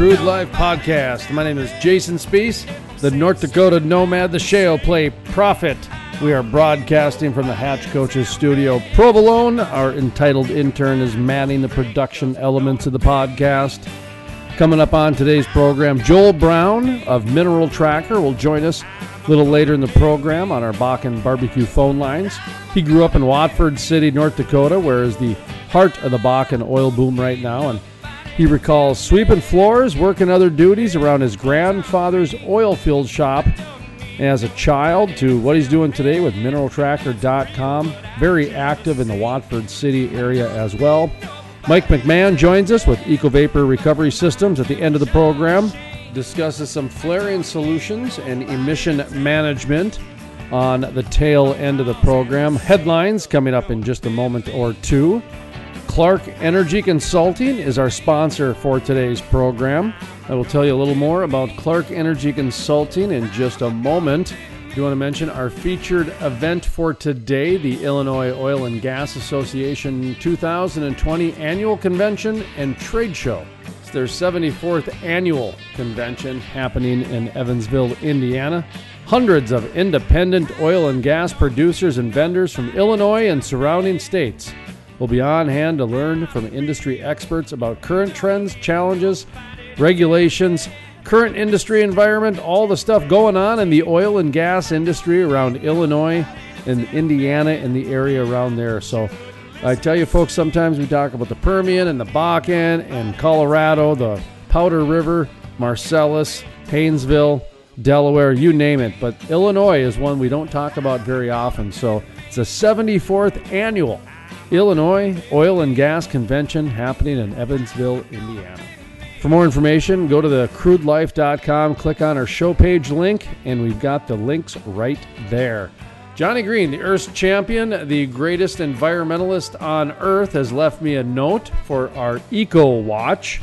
Crude Life Podcast. My name is Jason Spiess, the North Dakota Nomad, the Shale Play Prophet. We are broadcasting from the Hatch Coaches Studio. Provolone, our entitled intern, is manning the production elements of the podcast. Coming up on today's program, Joel Brown of Mineral Tracker will join us a little later in the program on our Bakken barbecue phone lines. He grew up in Watford City, North Dakota, where is the heart of the Bakken oil boom right now, and he recalls sweeping floors, working other duties around his grandfather's oil field shop as a child to what he's doing today with mineraltracker.com. Very active in the Watford City area as well. Mike McMahon joins us with EcoVapor Recovery Systems at the end of the program. Discusses some flaring solutions and emission management on the tail end of the program. Headlines coming up in just a moment or two. Clark Energy Consulting is our sponsor for today's program. I will tell you a little more about Clark Energy Consulting in just a moment. Do want to mention our featured event for today, the Illinois Oil and Gas Association 2020 Annual Convention and Trade Show. It's their 74th annual convention happening in Evansville, Indiana. Hundreds of independent oil and gas producers and vendors from Illinois and surrounding states will be on hand to learn from industry experts about current trends, challenges, regulations, current industry environment, all the stuff going on in the oil and gas industry around Illinois and Indiana and the area around there. So I tell you folks, sometimes we talk about the Permian and the Bakken and Colorado, the Powder River, Marcellus, Haynesville, Delaware, you name it. But Illinois is one we don't talk about very often. So it's a 74th annual Illinois Oil and Gas Convention happening in Evansville, Indiana. For more information, go to the crudelife.com, click on our show page link, and we've got the links right there. Johnny Green, the Earth's champion, the greatest environmentalist on Earth, has left me a note for our Eco Watch.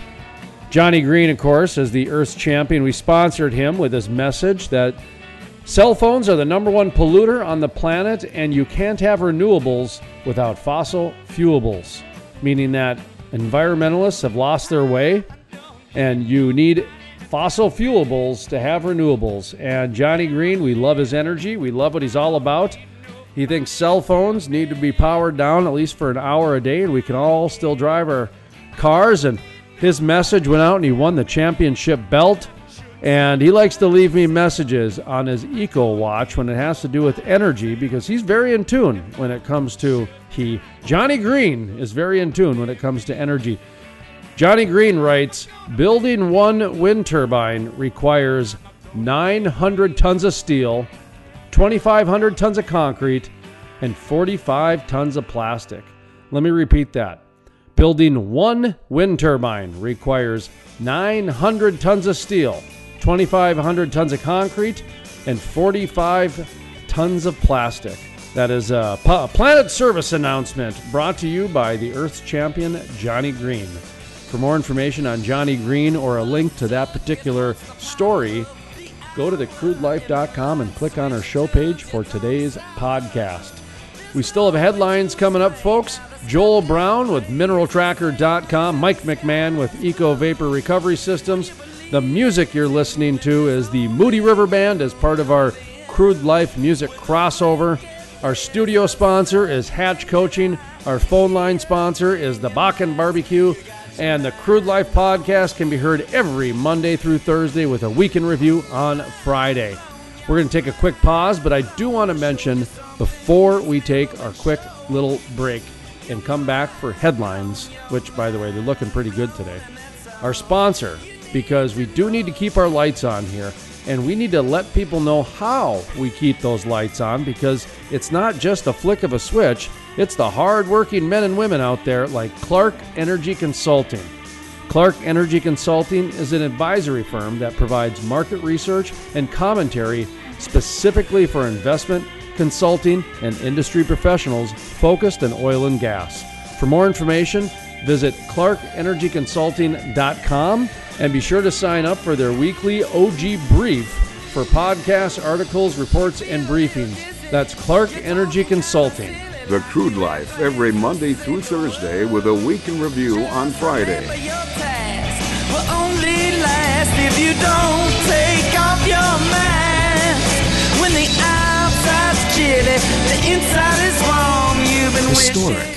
Johnny Green, of course, is the Earth's champion. We sponsored him with his message that cell phones are the number one polluter on the planet, and you can't have renewables without fossil fuelables, meaning that environmentalists have lost their way, and you need fossil fuelables to have renewables. And Johnny Green, we love his energy, we love what he's all about. He thinks cell phones need to be powered down at least for an hour a day, and we can all still drive our cars. And his message went out, and he won the championship belt. And he likes to leave me messages on his Eco Watch when it has to do with energy because he's very in tune when it comes to he. Johnny Green is very in tune when it comes to energy. Johnny Green writes Building one wind turbine requires 900 tons of steel, 2,500 tons of concrete, and 45 tons of plastic. Let me repeat that. Building one wind turbine requires 900 tons of steel, 2,500 tons of concrete, and 45 tons of plastic. That is a Planet Service announcement brought to you by the Earth's champion, Johnny Green. For more information on Johnny Green or a link to that particular story, go to thecrudelife.com and click on our show page for today's podcast. We still have headlines coming up, folks. Joel Brown with mineraltracker.com, Mike McMahon with Eco Vapor Recovery Systems. The music you're listening to is the Moody River Band as part of our Crude Life music crossover. Our studio sponsor is Hatch Coaching. Our phone line sponsor is the Bakken Barbecue. And the Crude Life podcast can be heard every Monday through Thursday with a weekend review on Friday. We're going to take a quick pause, but I do want to mention before we take our quick little break and come back for headlines, which, by the way, they're looking pretty good today. Our sponsor, because we do need to keep our lights on here, and we need to let people know how we keep those lights on because it's not just a flick of a switch, it's the hard-working men and women out there like Clark Energy Consulting. Clark Energy Consulting is an advisory firm that provides market research and commentary specifically for investment, consulting, and industry professionals focused in oil and gas. For more information, visit clarkenergyconsulting.com and be sure to sign up for their weekly OG brief for podcasts, articles, reports, and briefings. That's Clark Energy Consulting. The Crude Life every Monday through Thursday with a week in review on Friday. Will only last if you don't take off your mask. When the outside's chilly, the inside is warm. You've been Historic.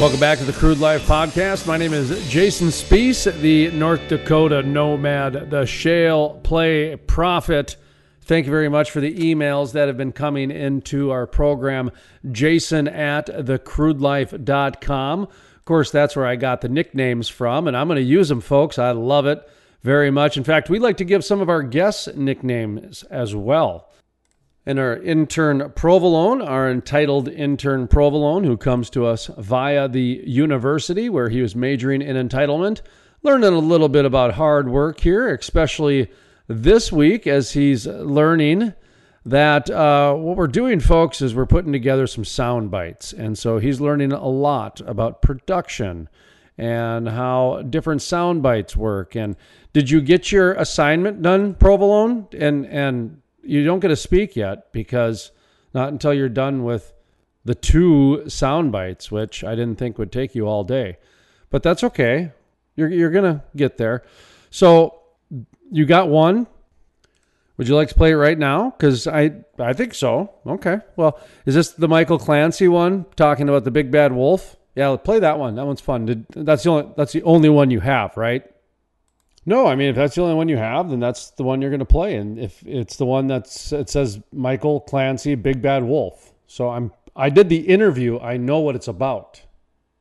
Welcome back to the Crude Life Podcast. My name is Jason Spiess, the North Dakota nomad, the shale play prophet. Thank you very much for the emails that have been coming into our program. Jason at thecrudelife.com. Of course, that's where I got the nicknames from, and I'm going to use them, folks. I love it very much. In fact, we like to give some of our guests nicknames as well. And our intern Provolone, our entitled intern Provolone, who comes to us via the university where he was majoring in entitlement, learning a little bit about hard work here, especially this week as he's learning that uh, what we're doing, folks, is we're putting together some sound bites. And so he's learning a lot about production and how different sound bites work. And did you get your assignment done, Provolone? And and you don't get to speak yet because not until you're done with the two sound bites, which I didn't think would take you all day. But that's okay. You're you're gonna get there. So you got one. Would you like to play it right now? Because I I think so. Okay. Well, is this the Michael Clancy one talking about the big bad wolf? Yeah, play that one. That one's fun. Did, that's the only that's the only one you have, right? No, I mean if that's the only one you have, then that's the one you're going to play. And if it's the one that's it says Michael Clancy, Big Bad Wolf. So I'm I did the interview. I know what it's about.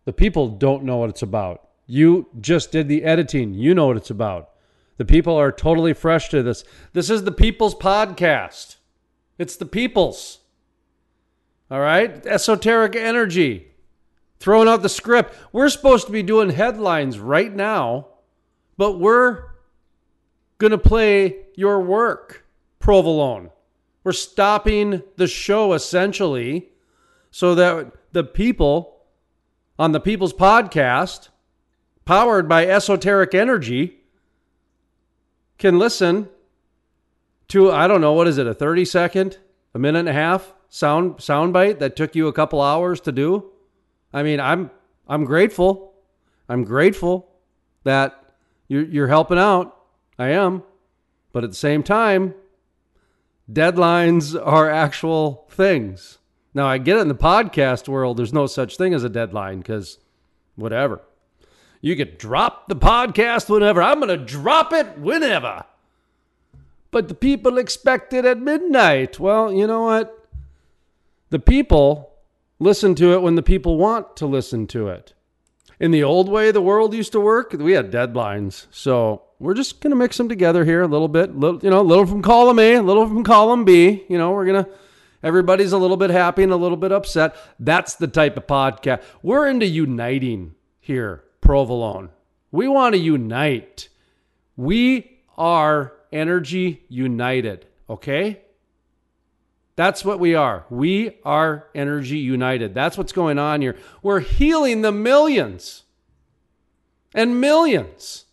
The people don't know what it's about. You just did the editing. You know what it's about. The people are totally fresh to this. This is the People's Podcast. It's the People's. All right? Esoteric energy. Throwing out the script. We're supposed to be doing headlines right now, but we're going to play your work, Provolone. We're stopping the show essentially so that the people on the People's Podcast, powered by esoteric energy, can listen to I don't know what is it a 30 second, a minute and a half sound soundbite that took you a couple hours to do. I mean, I'm I'm grateful. I'm grateful that you're you're helping out. I am. But at the same time, deadlines are actual things. Now, I get it in the podcast world, there's no such thing as a deadline because whatever. You could drop the podcast whenever. I'm going to drop it whenever. But the people expect it at midnight. Well, you know what? The people listen to it when the people want to listen to it. In the old way the world used to work, we had deadlines. So we're just going to mix them together here a little bit. Little, you know, a little from column A, a little from column B. You know, we're going to, everybody's a little bit happy and a little bit upset. That's the type of podcast. We're into uniting here, Provolone. We want to unite. We are energy united, okay? That's what we are. We are energy united. That's what's going on here. We're healing the millions and millions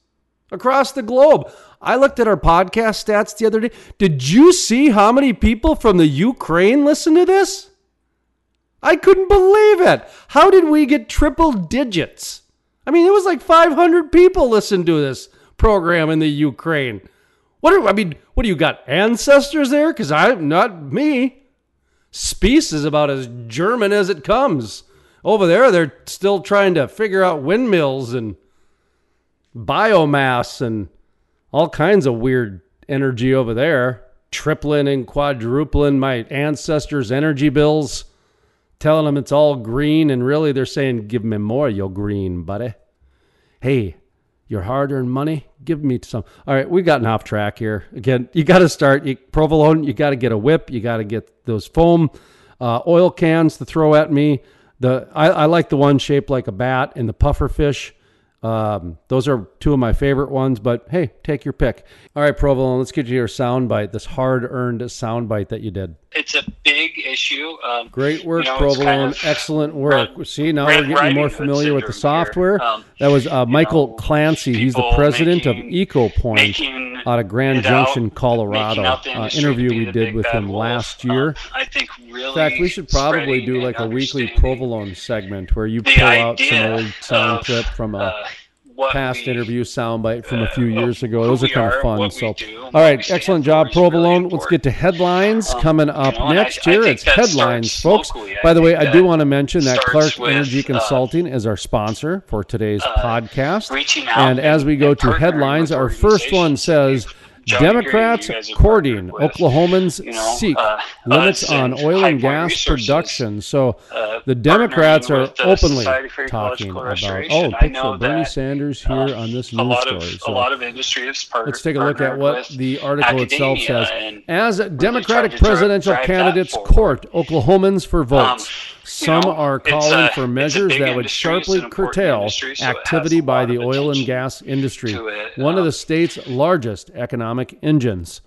across the globe. I looked at our podcast stats the other day. Did you see how many people from the Ukraine listen to this? I couldn't believe it. How did we get triple digits? I mean, it was like 500 people listened to this program in the Ukraine. What are, I mean, what do you got? Ancestors there? Because I'm not me. Spiess is about as German as it comes. Over there, they're still trying to figure out windmills and biomass and all kinds of weird energy over there, tripling and quadrupling my ancestors' energy bills, telling them it's all green, and really they're saying, "Give me more, you green, buddy." Hey, your hard-earned money, give me some. All right, we've gotten off track here. Again, you got to start you, provolone. You got to get a whip. You got to get those foam uh, oil cans to throw at me. The I, I like the one shaped like a bat and the puffer fish. Um, those are two of my favorite ones, but hey, take your pick. All right, Provolone, let's get you your sound bite, this hard earned sound bite that you did. It's a big issue. Um, Great work, you know, Provolone. kind of Excellent work. run- See, now we're getting more familiar with the software. Um, that was uh, Michael know, Clancy. He's the president making- of EcoPoint out of Grand out, Junction, Colorado. out the Uh, interview we did with him wolf. last Um, year. I think really. In fact, we should probably do like a weekly provolone segment where you pull out some old sound of, clip from a uh, past we- interview soundbite from a few uh, years ago. Those are kind are, of fun. So, do, all right, excellent job, is really provolone. Let's get to headlines Um, coming you up know, next I year. think It's headlines, folks. locally. By the way, I do want to mention that Clark with, Energy uh, Consulting is our sponsor for today's podcast. reaching And as we go to headlines, our first one says. John Democrats courting Oklahomans you know, seek uh, limits on oil and gas Resources, production. So uh, the Democrats are the openly talking about, oh, picture Bernie Sanders here uh, on this news story. Of, So a lot of industry part- let's take a look at what the article itself says. As Democratic tried to dri- presidential drive candidates court Oklahomans for votes, Um, you some know, are calling a- for measures that would sharply curtail industry, so activity by the oil and gas industry, it. one of the Um, state's largest economic engines.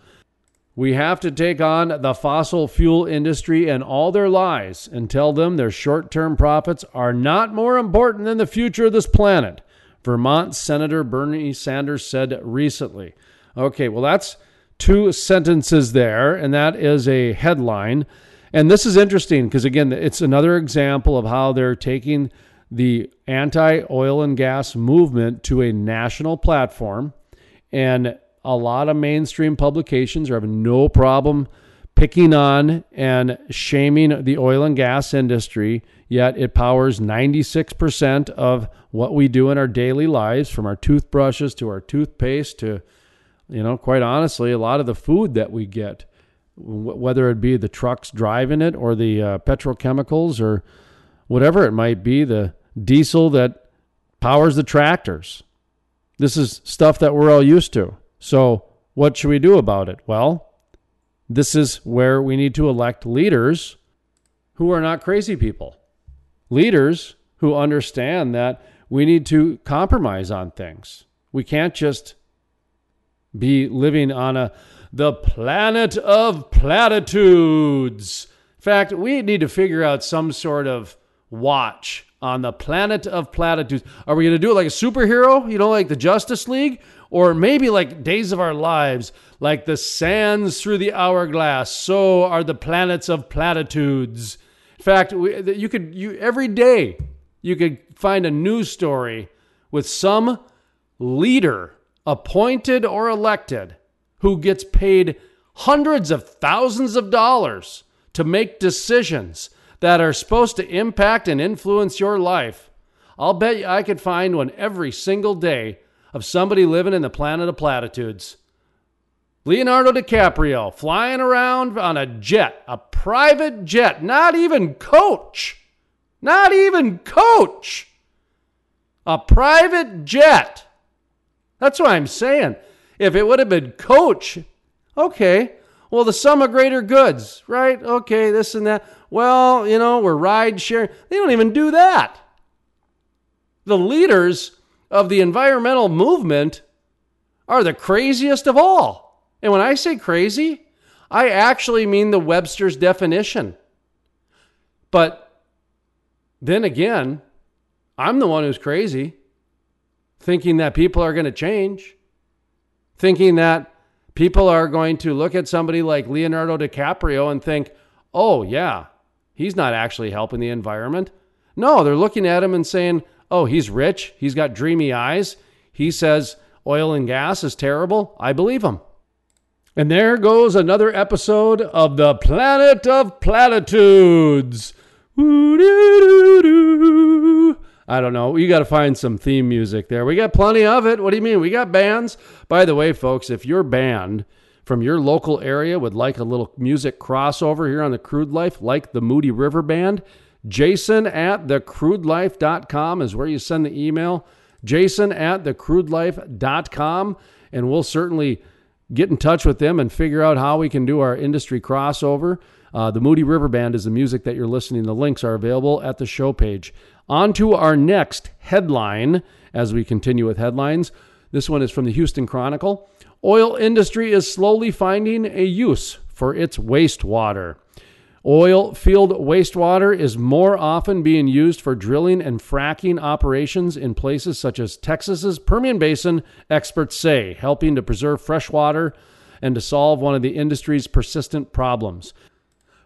We have to take on the fossil fuel industry and all their lies and tell them their short term profits are not more important than the future of this planet, Vermont Senator Bernie Sanders said recently. Okay, well, that's two sentences there, and that is a headline. And this is interesting because, again, it's another example of how they're taking the anti oil and gas movement to a national platform. And a lot of mainstream publications are having no problem picking on and shaming the oil and gas industry, yet it powers 96% of what we do in our daily lives, from our toothbrushes to our toothpaste to, you know, quite honestly, a lot of the food that we get, whether it be the trucks driving it or the uh, petrochemicals or whatever it might be, the diesel that powers the tractors. This is stuff that we're all used to. So, what should we do about it? Well, this is where we need to elect leaders who are not crazy people. Leaders who understand that we need to compromise on things. We can't just be living on a the planet of platitudes. In fact, we need to figure out some sort of watch on the planet of platitudes. Are we going to do it like a superhero, you know, like the Justice League? Or maybe like Days of Our Lives, like the sands through the hourglass, so are the planets of platitudes. In fact, we, you could you every day you could find a news story with some leader, appointed or elected, who gets paid hundreds of thousands of dollars to make decisions that are supposed to impact and influence your life. I'll bet you I could find one every single day of somebody living in the planet of platitudes. Leonardo DiCaprio flying around on a jet, a private jet, not even coach. Not even coach. A private jet. That's what I'm saying. If it would have been coach, okay. Well, the sum of greater goods, right? Okay, this and that. Well, you know, we're ride sharing. They don't even do that. The leaders of the environmental movement are the craziest of all. And when I say crazy, I actually mean the Webster's definition. But then again, I'm the one who's crazy, thinking that people are going to change, thinking that people are going to look at somebody like Leonardo DiCaprio and think, oh, yeah, he's not actually helping the environment. No, they're looking at him and saying, oh, he's rich, he's got dreamy eyes, he says oil and gas is terrible. I believe him. And there goes another episode of the Planet of Platitudes. Woo-doo-doo-doo. I don't know. You got to find some theme music there. We got plenty of it. What do you mean? We got bands. By the way, folks, if your band from your local area would like a little music crossover here on the Crude Life, like the Moody River Band, Jason at thecrudelife.com is where you send the email. Jason at thecrudelife.com. And we'll certainly get in touch with them and figure out how we can do our industry crossover. Uh, the Moody River Band is the music that you're listening. The links are available at the show page. On to our next headline as we continue with headlines. This one is from the Houston Chronicle. Oil industry is slowly finding a use for its wastewater. Oil field wastewater is more often being used for drilling and fracking operations in places such as Texas's Permian Basin, experts say, helping to preserve fresh water and to solve one of the industry's persistent problems.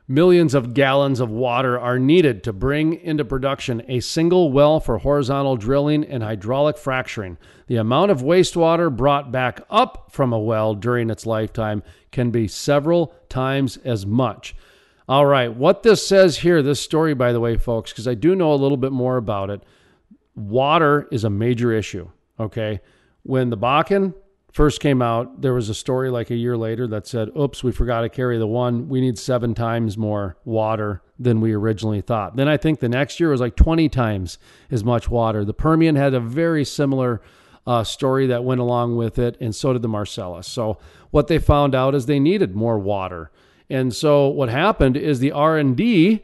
Millions of gallons of water are needed to bring into production a single well for horizontal drilling and hydraulic fracturing. The amount of wastewater brought back up from a well during its lifetime can be several times as much. All right, what this says here, this story, by the way, folks, because I do know a little bit more about it. Water is a major issue. Okay. When the Bakken first came out, there was a story like a year later that said, oops, we forgot to carry the one. We need seven times more water than we originally thought. Then I think the next year was like 20 times as much water. The Permian had a very similar uh, story that went along with it, and so did the Marcellus. So what they found out is they needed more water. And so what happened is the R&D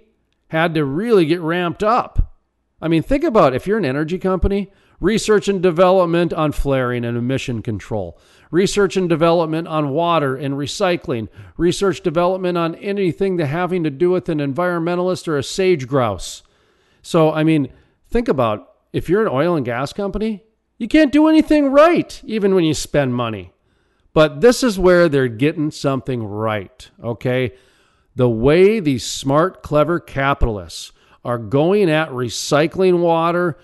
had to really get ramped up. I mean, think about it. if you're an energy company, research and development on flaring and emission control, research and development on water and recycling, research development on anything that having to do with an environmentalist or a sage grouse. So, I mean, think about if you're an oil and gas company, you can't do anything right even when you spend money. But this is where they're getting something right, okay? The way these smart, clever capitalists are going at recycling water,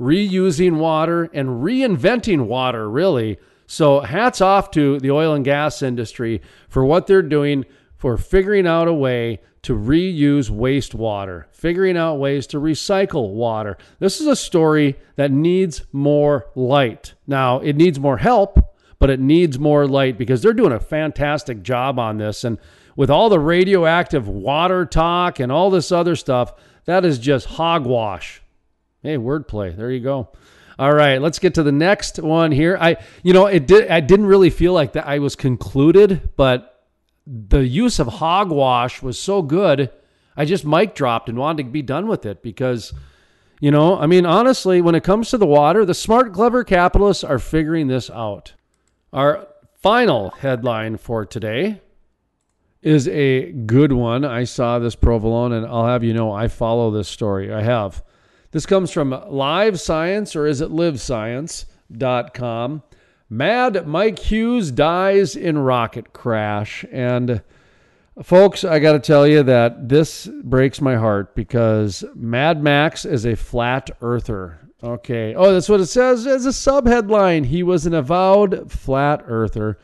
reusing water, and reinventing water, really. So, hats off to the oil and gas industry for what they're doing for figuring out a way to reuse wastewater, figuring out ways to recycle water. This is a story that needs more light. Now, it needs more help but it needs more light because they're doing a fantastic job on this. And with all the radioactive water talk and all this other stuff, that is just hogwash. Hey, wordplay. There you go. All right, let's get to the next one here. I, you know, it did. I didn't really feel like that. I was concluded, but the use of hogwash was so good. I just mic dropped and wanted to be done with it because, you know, I mean, honestly, when it comes to the water, the smart, clever capitalists are figuring this out. Our final headline for today is a good one. I saw this provolone, and I'll have you know I follow this story. I have. This comes from Live Science, or is it livescience.com. Mad Mike Hughes dies in rocket crash. And folks, I got to tell you that this breaks my heart because Mad Max is a flat earther. Okay. Oh, that's what it says as a subheadline. He was an avowed flat earther.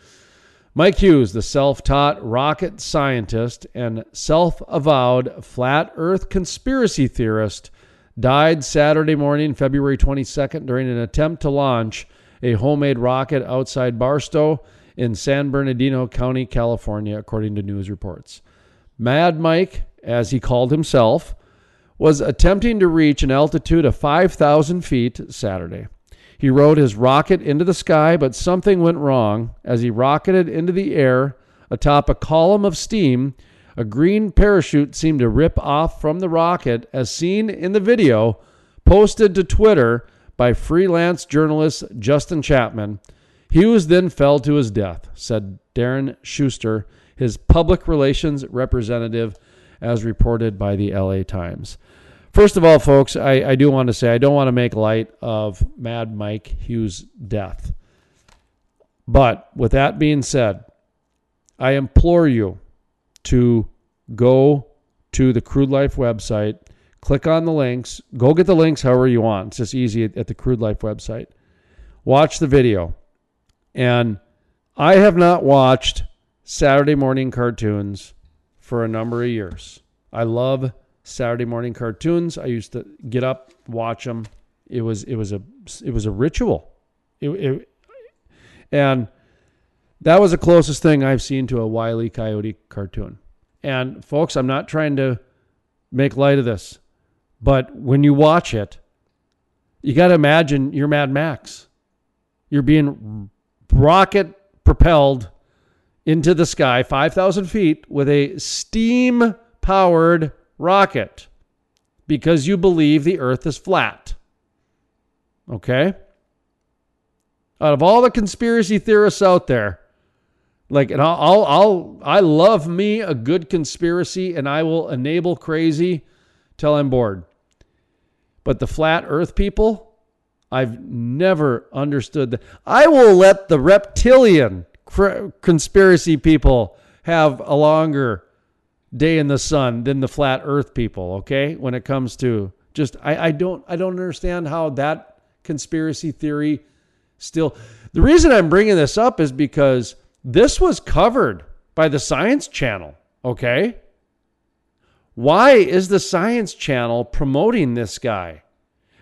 Mike Hughes, the self taught rocket scientist and self avowed flat earth conspiracy theorist, died Saturday morning, February 22nd, during an attempt to launch a homemade rocket outside Barstow in San Bernardino County, California, according to news reports. Mad Mike, as he called himself, was attempting to reach an altitude of 5,000 feet Saturday. He rode his rocket into the sky, but something went wrong. As he rocketed into the air atop a column of steam, a green parachute seemed to rip off from the rocket, as seen in the video posted to Twitter by freelance journalist Justin Chapman. Hughes then fell to his death, said Darren Shuster, his public relations representative as reported by the LA Times. First of all, folks, I, I do want to say I don't want to make light of Mad Mike Hughes' death. But with that being said, I implore you to go to the Crude Life website, click on the links, go get the links however you want. It's just easy at, at the Crude Life website. Watch the video. And I have not watched Saturday morning cartoons for a number of years. I love Saturday morning cartoons. I used to get up, watch them. It was it was a it was a ritual. It, it, and That was the closest thing I've seen to a Wile E. Coyote cartoon. And folks, I'm not trying to make light of this, but when you watch it, you got to imagine you're Mad Max. You're being rocket propelled into the sky 5,000 feet with a steam powered rocket because you believe the earth is flat. Okay? Out of all the conspiracy theorists out there, like, and I'll, I'll, I'll, I love me a good conspiracy and I will enable crazy till I'm bored. But the flat earth people, I've never understood that. I will let the reptilian cr- conspiracy people have a longer day in the sun than the flat earth people, okay? When it comes to just I, I don't I don't understand how that conspiracy theory still The reason I'm bringing this up is because this was covered by the Science Channel, okay? Why is the Science Channel promoting this guy?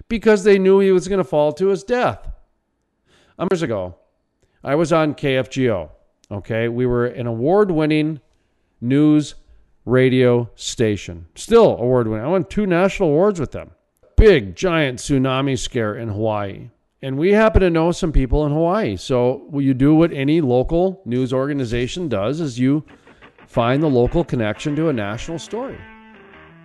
Because they knew he was going to fall to his death. Um, years ago, I was on KFGO. Okay, we were an award-winning news radio station, still award-winning. I won two national awards with them. Big giant tsunami scare in Hawaii, and we happen to know some people in Hawaii. So you do what any local news organization does: is you find the local connection to a national story.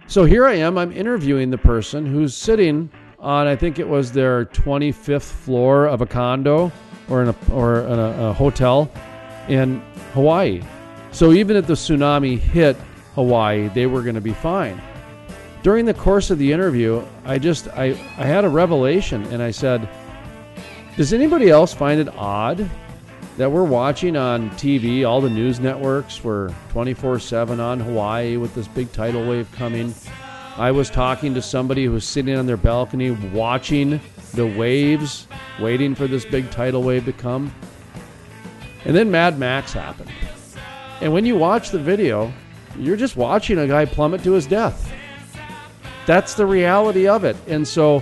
So here I am. I'm interviewing the person who's sitting on, I think it was their 25th floor of a condo or in a or in a, a hotel in Hawaii. So even if the tsunami hit Hawaii, they were going to be fine. During the course of the interview, I just I, I had a revelation and I said, "Does anybody else find it odd that we're watching on TV all the news networks were 24/7 on Hawaii with this big tidal wave coming?" I was talking to somebody who was sitting on their balcony watching the waves, waiting for this big tidal wave to come. And then Mad Max happened. And when you watch the video, you're just watching a guy plummet to his death. That's the reality of it. And so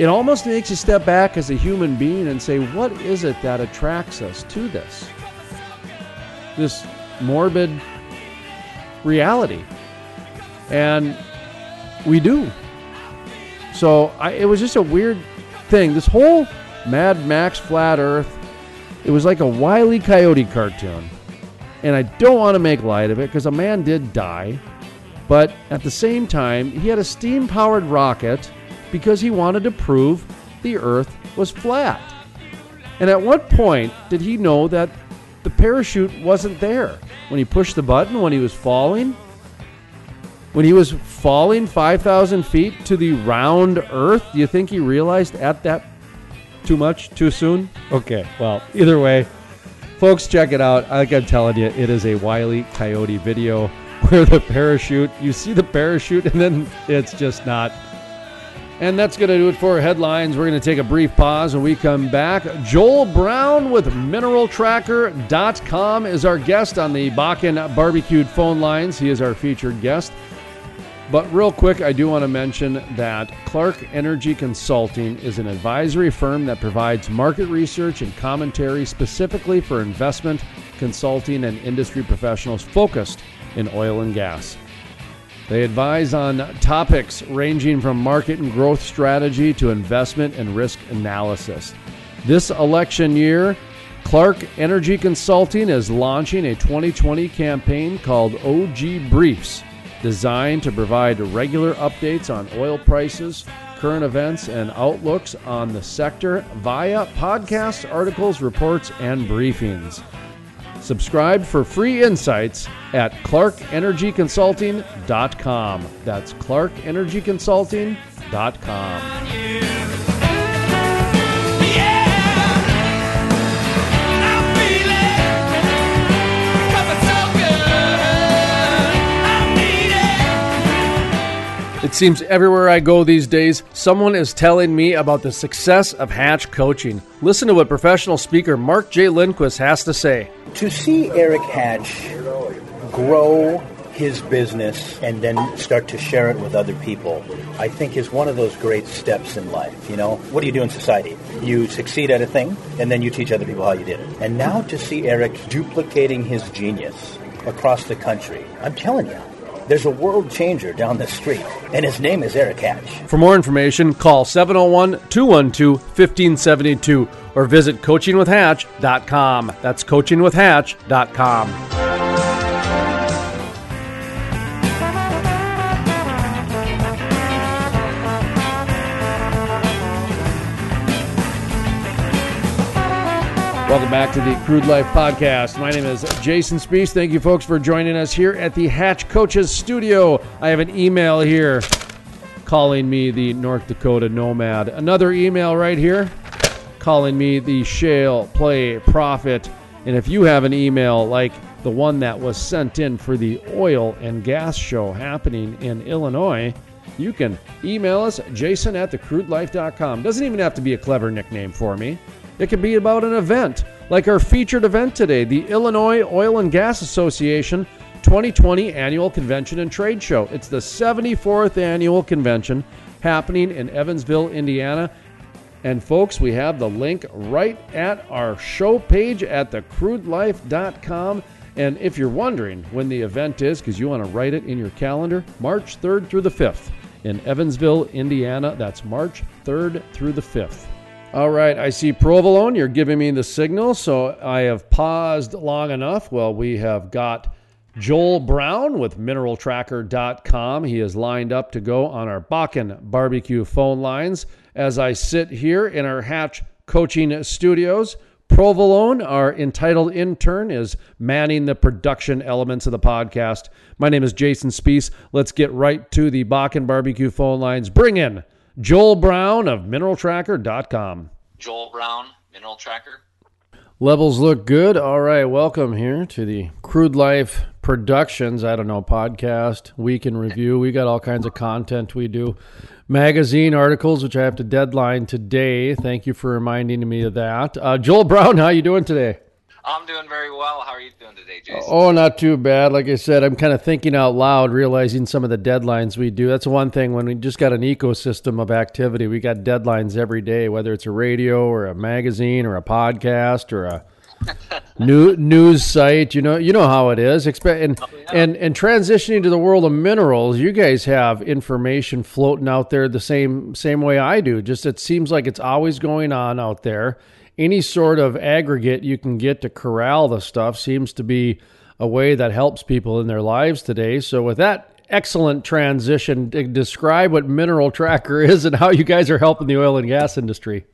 it almost makes you step back as a human being and say, what is it that attracts us to this? This morbid reality. And we do. So I, it was just a weird thing. This whole Mad Max Flat Earth, it was like a Wile E. Coyote cartoon. And I don't want to make light of it because a man did die. But at the same time, he had a steam powered rocket because he wanted to prove the Earth was flat. And at what point did he know that the parachute wasn't there? When he pushed the button, when he was falling? When he was falling 5,000 feet to the round Earth, do you think he realized at that too much, too soon? Okay, well, either way, folks, check it out. Like I'm telling you, it is a Wile E. Coyote video where the parachute, you see the parachute, and then it's just not. And that's going to do it for headlines. We're going to take a brief pause when we come back. Joel Brown with MineralTracker.com is our guest on the Bakken barbecued phone lines. He is our featured guest. But real quick, I do want to mention that Clark Energy Consulting is an advisory firm that provides market research and commentary specifically for investment, consulting, and industry professionals focused in oil and gas. They advise on topics ranging from market and growth strategy to investment and risk analysis. This election year, Clark Energy Consulting is launching a 2020 campaign called OG Briefs designed to provide regular updates on oil prices, current events, and outlooks on the sector via podcasts, articles, reports, and briefings. Subscribe for free insights at clarkenergyconsulting.com. That's clarkenergyconsulting.com. It seems everywhere I go these days, someone is telling me about the success of Hatch coaching. Listen to what professional speaker Mark J. Lindquist has to say. To see Eric Hatch grow his business and then start to share it with other people, I think is one of those great steps in life. You know, what do you do in society? You succeed at a thing, and then you teach other people how you did it. And now to see Eric duplicating his genius across the country, I'm telling you, there's a world changer down the street, and his name is Eric Hatch. For more information, call 701 212 1572 or visit coachingwithhatch.com. That's coachingwithhatch.com. Welcome back to the Crude Life Podcast. My name is Jason Spiess. Thank you, folks, for joining us here at the Hatch Coaches Studio. I have an email here calling me the North Dakota Nomad. Another email right here calling me the Shale Play Prophet. And if you have an email like the one that was sent in for the oil and gas show happening in Illinois, you can email us, jason at thecrudelife.com. Doesn't even have to be a clever nickname for me. It could be about an event, like our featured event today, the Illinois Oil and Gas Association 2020 Annual Convention and Trade Show. It's the 74th annual convention happening in Evansville, Indiana. And folks, we have the link right at our show page at thecrudelife.com. And if you're wondering when the event is, because you want to write it in your calendar, March 3rd through the 5th in Evansville, Indiana. That's March 3rd through the 5th. All right, I see provolone. You're giving me the signal, so I have paused long enough. Well, we have got Joel Brown with mineraltracker.com. He is lined up to go on our Bakken barbecue phone lines as I sit here in our Hatch coaching studios. Provolone, our entitled intern, is manning the production elements of the podcast. My name is Jason Spiess. Let's get right to the Bakken barbecue phone lines. Bring in Joel Brown of mineraltracker.com. Joel Brown, Mineral Tracker. Levels look good. All right, welcome here to the Crude Life Productions, I don't know, podcast, week in review. We got all kinds of content we do. Magazine articles, which I have to deadline today. Thank you for reminding me of that. Uh, Joel Brown, how you doing today? I'm doing very well. How are you doing today, Jason? Oh, not too bad. Like I said, I'm kind of thinking out loud, realizing some of the deadlines we do. That's one thing when we just got an ecosystem of activity. We got deadlines every day, whether it's a radio or a magazine or a podcast or a new news site. You know, you know how it is. Expe- and, oh, and and transitioning to the world of minerals, you guys have information floating out there the same same way I do. Just it seems like it's always going on out there any sort of aggregate you can get to corral the stuff seems to be a way that helps people in their lives today. So, with that excellent transition, describe what Mineral Tracker is and how you guys are helping the oil and gas industry.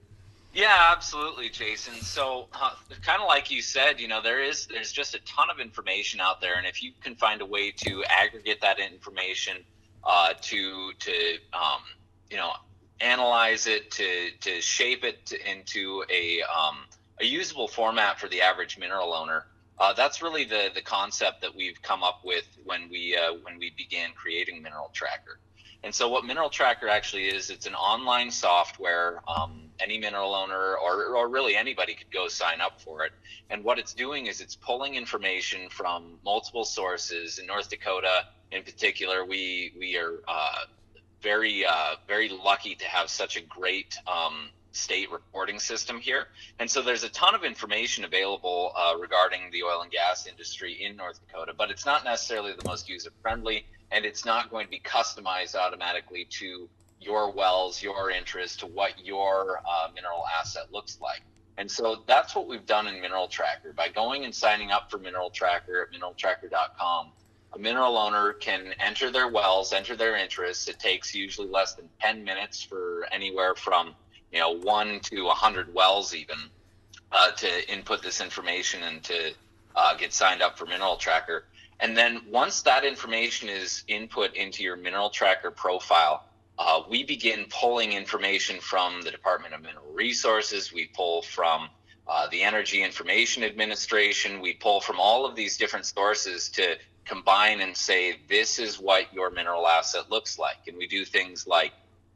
Yeah, absolutely, Jason. So, uh, kind of like you said, you know, there is there's just a ton of information out there, and if you can find a way to aggregate that information uh, to to um, you know analyze it to to shape it into a um, a usable format for the average mineral owner. Uh, that's really the the concept that we've come up with when we uh, when we began creating Mineral Tracker. And so, what Mineral Tracker actually is, it's an online software. Um, any mineral owner, or or really anybody, could go sign up for it. And what it's doing is it's pulling information from multiple sources. In North Dakota, in particular, we we are uh, very uh, very lucky to have such a great um, state reporting system here. And so there's a ton of information available uh, regarding the oil and gas industry in North Dakota, but it's not necessarily the most user friendly, and it's not going to be customized automatically to your wells, your interest, to what your uh, mineral asset looks like. And so that's what we've done in Mineral Tracker by going and signing up for Mineral Tracker at mineraltracker.com a mineral owner can enter their wells, enter their interests. It takes usually less than 10 minutes for anywhere from, you know, one to a 100 wells even uh, to input this information and to uh, get signed up for Mineral Tracker. And then once that information is input into your Mineral Tracker profile, uh, we begin pulling information from the Department of Mineral Resources. We pull from uh, the Energy Information Administration. We pull from all of these different sources to combine and say this is what your mineral asset looks like and we do things like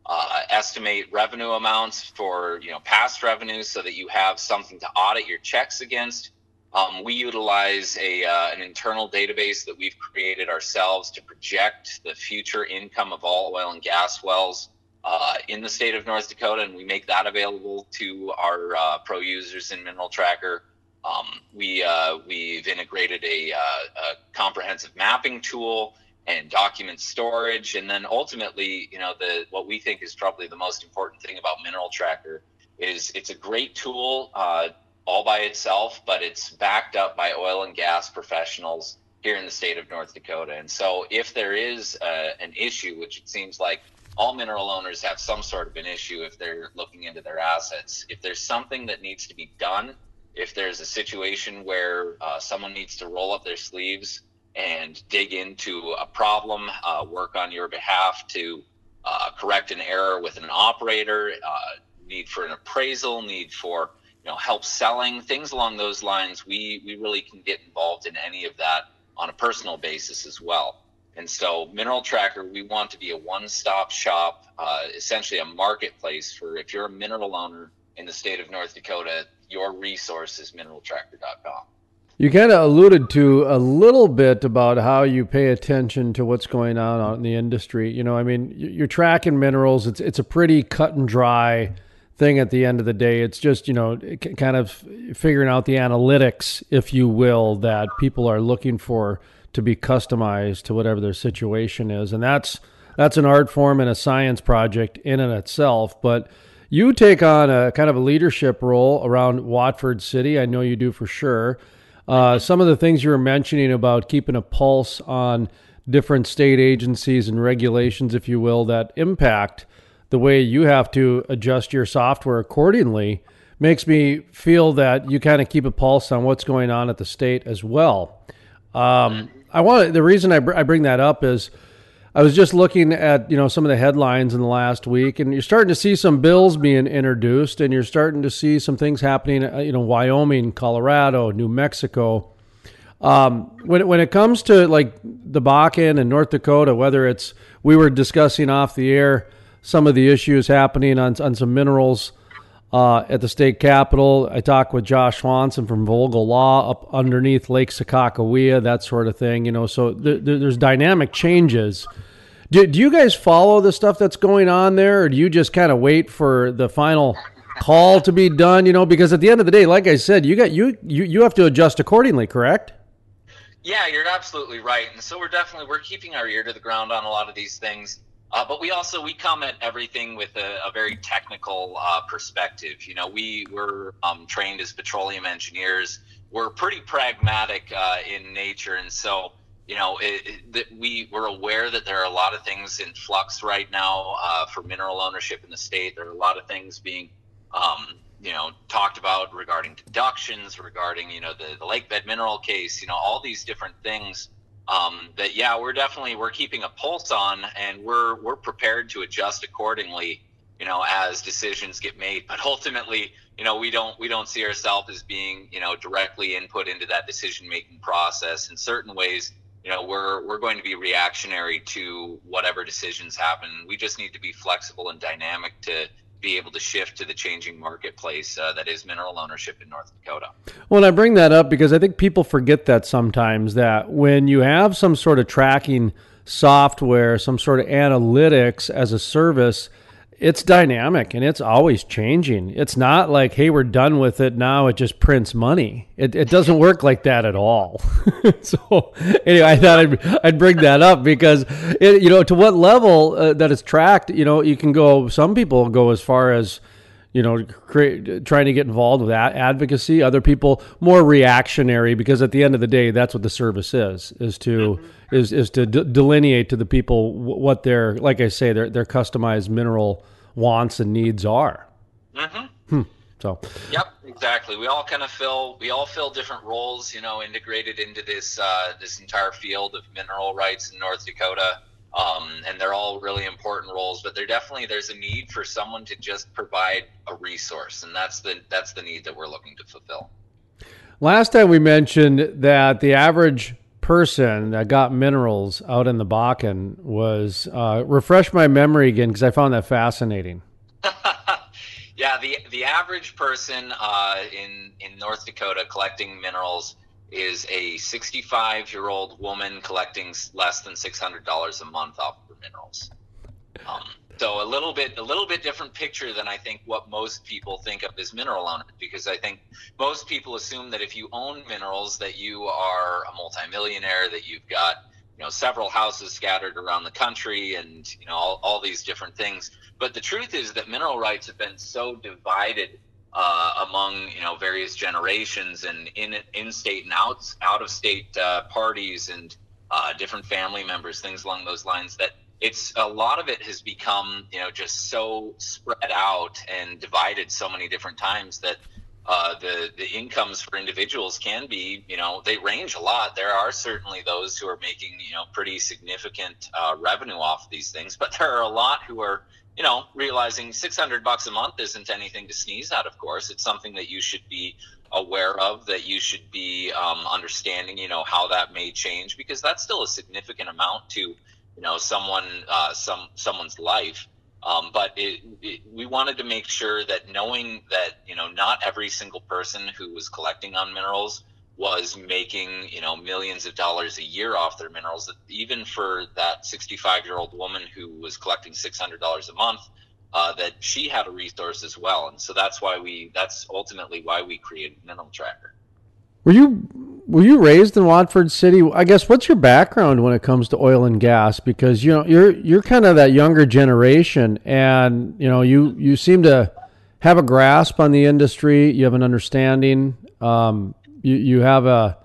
uh, estimate revenue amounts for you know past revenues so that you have something to audit your checks against Um, we utilize a, uh, an internal database that we've created ourselves to project the future income of all oil and gas wells uh, in the state of North Dakota, and we make that available to our uh, pro users in Mineral Tracker. Um, we uh, we've integrated a, uh, a, comprehensive mapping tool and document storage, and then ultimately, you know, the what we think is probably the most important thing about Mineral Tracker is it's a great tool uh, all by itself, but it's backed up by oil and gas professionals here in the state of North Dakota. And so, if there is uh, an issue, which it seems like all mineral owners have some sort of an issue if they're looking into their assets, if there's something that needs to be done, if there's a situation where uh, someone needs to roll up their sleeves and dig into a problem, uh, work on your behalf to uh, correct an error with an operator, uh, need for an appraisal, need for you know help selling things along those lines. We we really can get involved in any of that on a personal basis as well. And so mineral tracker we want to be a one-stop shop uh, essentially a marketplace for if you're a mineral owner in the state of north dakota your resource is mineraltracker.com you kind of alluded to a little bit about how you pay attention to what's going on in the industry. You know, I mean, you're tracking minerals. It's it's a pretty cut and dry thing at the end of the day. It's just, you know, kind of figuring out the analytics, if you will, that people are looking for to be customized to whatever their situation is. And that's that's an art form and a science project in and itself, but you take on a kind of a leadership role around Watford City. I know you do for sure. Uh, some of the things you were mentioning about keeping a pulse on different state agencies and regulations, if you will, that impact the way you have to adjust your software accordingly makes me feel that you kind of keep a pulse on what's going on at the state as well. Um, I want the reason I, br- I bring that up is I was just looking at you know some of the headlines in the last week, and you're starting to see some bills being introduced, and you're starting to see some things happening. Uh, you know, Wyoming, Colorado, New Mexico. Um, when when it comes to like the Bakken and North Dakota, whether it's we were discussing off the air some of the issues happening on, on some minerals uh, at the state capitol. I talked with Josh Swanson from Vogel Law up underneath Lake Sakakawea, that sort of thing. You know, so th- th- there's dynamic changes. Do, do you guys follow the stuff that's going on there, or do you just kind of wait for the final call to be done? You know, because at the end of the day, like I said, you got you you you have to adjust accordingly, correct? Yeah, you're absolutely right, and so we're definitely we're keeping our ear to the ground on a lot of these things. Uh, but we also we come at everything with a, a very technical uh, perspective. You know, we were um, trained as petroleum engineers. We're pretty pragmatic uh, in nature, and so you know it, it, we we're aware that there are a lot of things in flux right now uh, for mineral ownership in the state. There are a lot of things being um, you know talked about regarding deductions, regarding you know the the lake bed mineral case. You know all these different things um, that yeah, we're definitely we're keeping a pulse on, and we're we're prepared to adjust accordingly. You know, as decisions get made, but ultimately, you know, we don't we don't see ourselves as being you know directly input into that decision making process. In certain ways, you know, we're we're going to be reactionary to whatever decisions happen. We just need to be flexible and dynamic to be able to shift to the changing marketplace uh, that is mineral ownership in North Dakota. Well, and I bring that up because I think people forget that sometimes that when you have some sort of tracking software, some sort of analytics as a service, it's dynamic and it's always changing. It's not like, hey, we're done with it now. It just prints money. It, it doesn't work like that at all. so anyway, I thought I'd, I'd bring that up because it, you know to what level uh, that it's tracked. You know, you can go. Some people go as far as you know, create, trying to get involved with advocacy. Other people more reactionary because at the end of the day, that's what the service is: is to mm-hmm. is is to d- delineate to the people what their, like I say, their their customized mineral wants and needs are. Mm-hmm. Hmm. So. Yep, exactly. We all kind of fill we all fill different roles, you know, integrated into this uh, this entire field of mineral rights in North Dakota um, and they're all really important roles. But there definitely there's a need for someone to just provide a resource, and that's the that's the need that we're looking to fulfill. Last time we mentioned that the average person that got minerals out in the Bakken was uh, refresh my memory again because I found that fascinating. Yeah, the the average person uh, in in North Dakota collecting minerals is a 65 year old woman collecting less than $600 a month off of her minerals. Um, so a little bit a little bit different picture than I think what most people think of as mineral owners because I think most people assume that if you own minerals that you are a multimillionaire that you've got you know several houses scattered around the country and you know all, all these different things but the truth is that mineral rights have been so divided uh, among you know various generations and in in state and out out of state uh, parties and uh, different family members, things along those lines. That it's a lot of it has become you know just so spread out and divided so many different times that uh, the the incomes for individuals can be you know they range a lot. There are certainly those who are making you know pretty significant uh, revenue off of these things, but there are a lot who are you know realizing 600 bucks a month isn't anything to sneeze at. Of course, it's something that you should be aware of that you should be um, understanding you know how that may change because that's still a significant amount to you know someone uh, some someone's life um, but it, it, we wanted to make sure that knowing that you know not every single person who was collecting on minerals was making you know millions of dollars a year off their minerals. Even for that 65 year old woman who was collecting 600 dollars a month, uh, that she had a resource as well, and so that's why we that's ultimately why we created Mineral Tracker. Were you were you raised in Watford City? I guess what's your background when it comes to oil and gas? Because you know you're you're kind of that younger generation, and you know you you seem to have a grasp on the industry. You have an understanding. Um, you you have a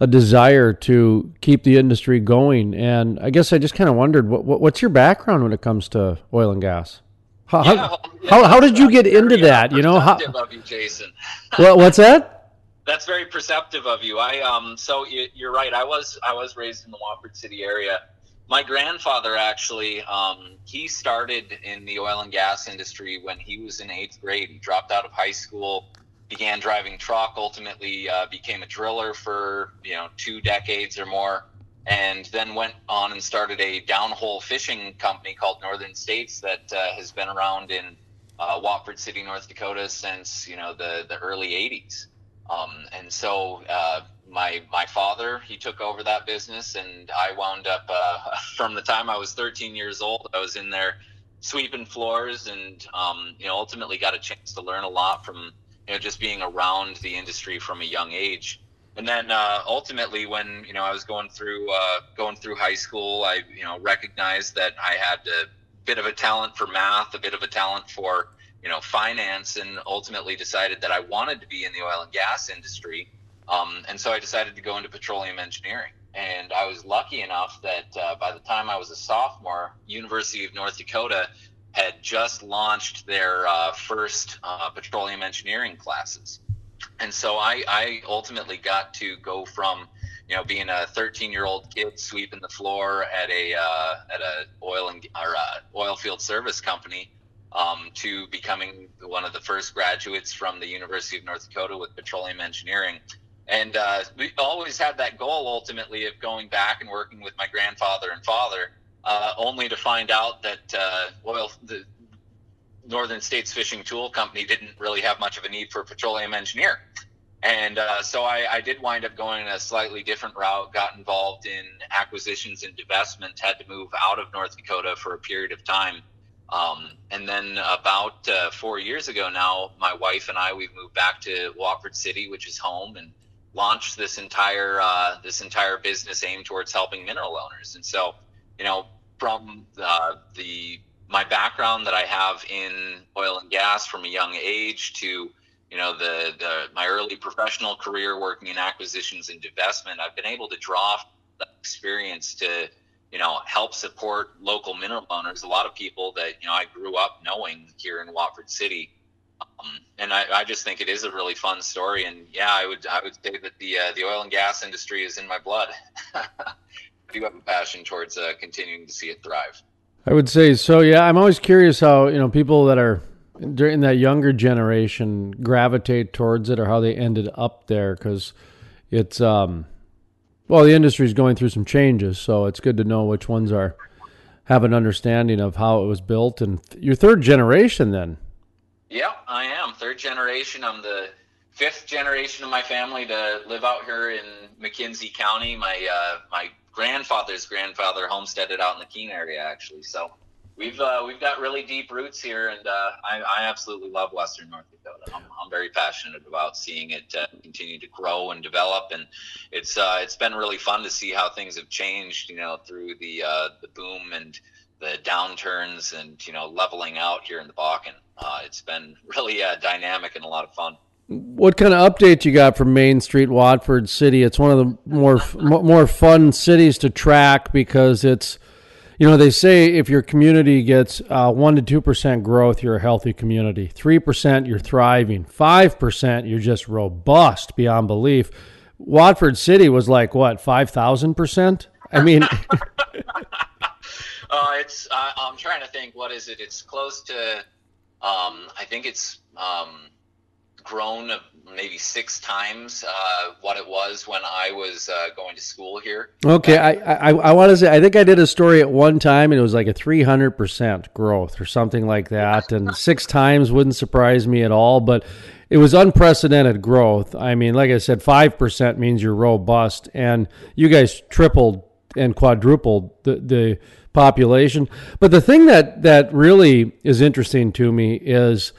a desire to keep the industry going, and I guess I just kind of wondered what, what, what's your background when it comes to oil and gas. How, yeah, how, yeah, how, how, did you get into that? You know, how, you, Jason. what, what's that? That's very perceptive of you. I um so you, you're right. I was I was raised in the Watford City area. My grandfather actually um he started in the oil and gas industry when he was in eighth grade. He dropped out of high school, began driving truck, ultimately uh, became a driller for you know two decades or more, and then went on and started a downhole fishing company called Northern States that uh, has been around in uh, Watford City, North Dakota since you know the the early '80s. Um, and so uh, my my father he took over that business, and I wound up uh, from the time I was 13 years old. I was in there sweeping floors, and um, you know ultimately got a chance to learn a lot from you know just being around the industry from a young age. And then uh, ultimately, when you know I was going through uh, going through high school, I you know recognized that I had a bit of a talent for math, a bit of a talent for you know, finance and ultimately decided that I wanted to be in the oil and gas industry. Um, and so I decided to go into petroleum engineering. And I was lucky enough that uh, by the time I was a sophomore, University of North Dakota had just launched their uh, first uh, petroleum engineering classes. And so I, I ultimately got to go from, you know, being a 13 year old kid sweeping the floor at a uh, at a oil and or uh, oil field service company um, to becoming one of the first graduates from the University of North Dakota with petroleum engineering. And uh, we always had that goal ultimately of going back and working with my grandfather and father, uh, only to find out that uh, oil, the Northern States Fishing Tool Company didn't really have much of a need for a petroleum engineer. And uh, so I, I, did wind up going a slightly different route, got involved in acquisitions and divestment, had to move out of North Dakota for a period of time um, and then about uh, four years ago now, my wife and I we've moved back to Watford City, which is home, and launched this entire uh, this entire business aimed towards helping mineral owners. And so, you know, from uh, the my background that I have in oil and gas from a young age to you know the, the my early professional career working in acquisitions and divestment, I've been able to draw that experience to you know, help support local mineral owners. A lot of people that, you know, I grew up knowing here in Watford City. Um, and I, I, just think it is a really fun story. And yeah, I would, I would say that the, uh, the oil and gas industry is in my blood. I do have a passion towards uh, continuing to see it thrive. I would say so. Yeah. I'm always curious how, you know, people that are during that younger generation gravitate towards it or how they ended up there. Cause it's, um, well, the industry is going through some changes, so it's good to know which ones are have an understanding of how it was built. And your third generation, then. Yeah, I am third generation. I'm the fifth generation of my family to live out here in McKenzie County. My uh, my grandfather's grandfather homesteaded out in the Keene area, actually. So we've uh, we've got really deep roots here, and uh, I, I absolutely love Western North Dakota. I'm, I'm very passionate about seeing it uh, continue to grow and develop, and it's uh, it's been really fun to see how things have changed, you know, through the uh, the boom and the downturns, and you know, leveling out here in the Bakken. Uh, it's been really dynamic and a lot of fun. What kind of update you got from Main Street, Watford City? It's one of the more more fun cities to track because it's, you know, they say if your community gets uh, one to two percent growth, you're a healthy community. Three percent, you're thriving. Five percent, you're just robust beyond belief. Watford City was like what five thousand percent. I mean, uh, it's uh, I'm trying to think. What is it? It's close to. Um, I think it's um, grown maybe six times uh, what it was when I was uh, going to school here. Okay, I, I I want to say I think I did a story at one time and it was like a three hundred percent growth or something like that, and six times wouldn't surprise me at all, but. It was unprecedented growth. I mean, like I said, five percent means you're robust, and you guys tripled and quadrupled the, the population. But the thing that that really is interesting to me is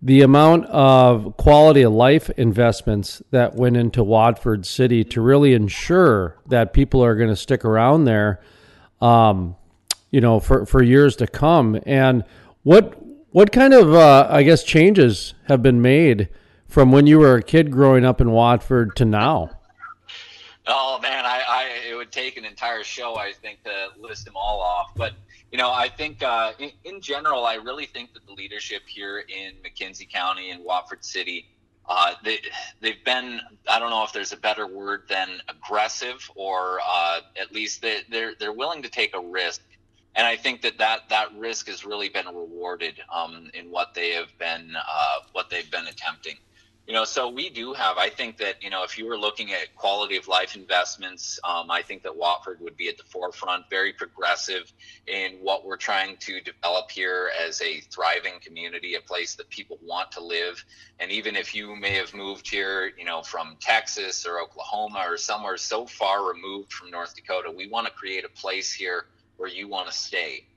the amount of quality of life investments that went into Watford City to really ensure that people are going to stick around there, um, you know, for, for years to come. And what what kind of uh, I guess changes have been made from when you were a kid growing up in Watford to now? Oh man, I, I it would take an entire show, I think, to list them all off. But you know, I think uh, in, in, general, I really think that the leadership here in McKenzie County and Watford City, uh, they they've been I don't know if there's a better word than aggressive, or uh, at least they, they're they're willing to take a risk. And I think that that, that risk has really been rewarded um, in what they have been uh, what they've been attempting. You know, so we do have. I think that you know, if you were looking at quality of life investments, um, I think that Watford would be at the forefront, very progressive in what we're trying to develop here as a thriving community, a place that people want to live. And even if you may have moved here, you know, from Texas or Oklahoma or somewhere so far removed from North Dakota, we want to create a place here where you want to stay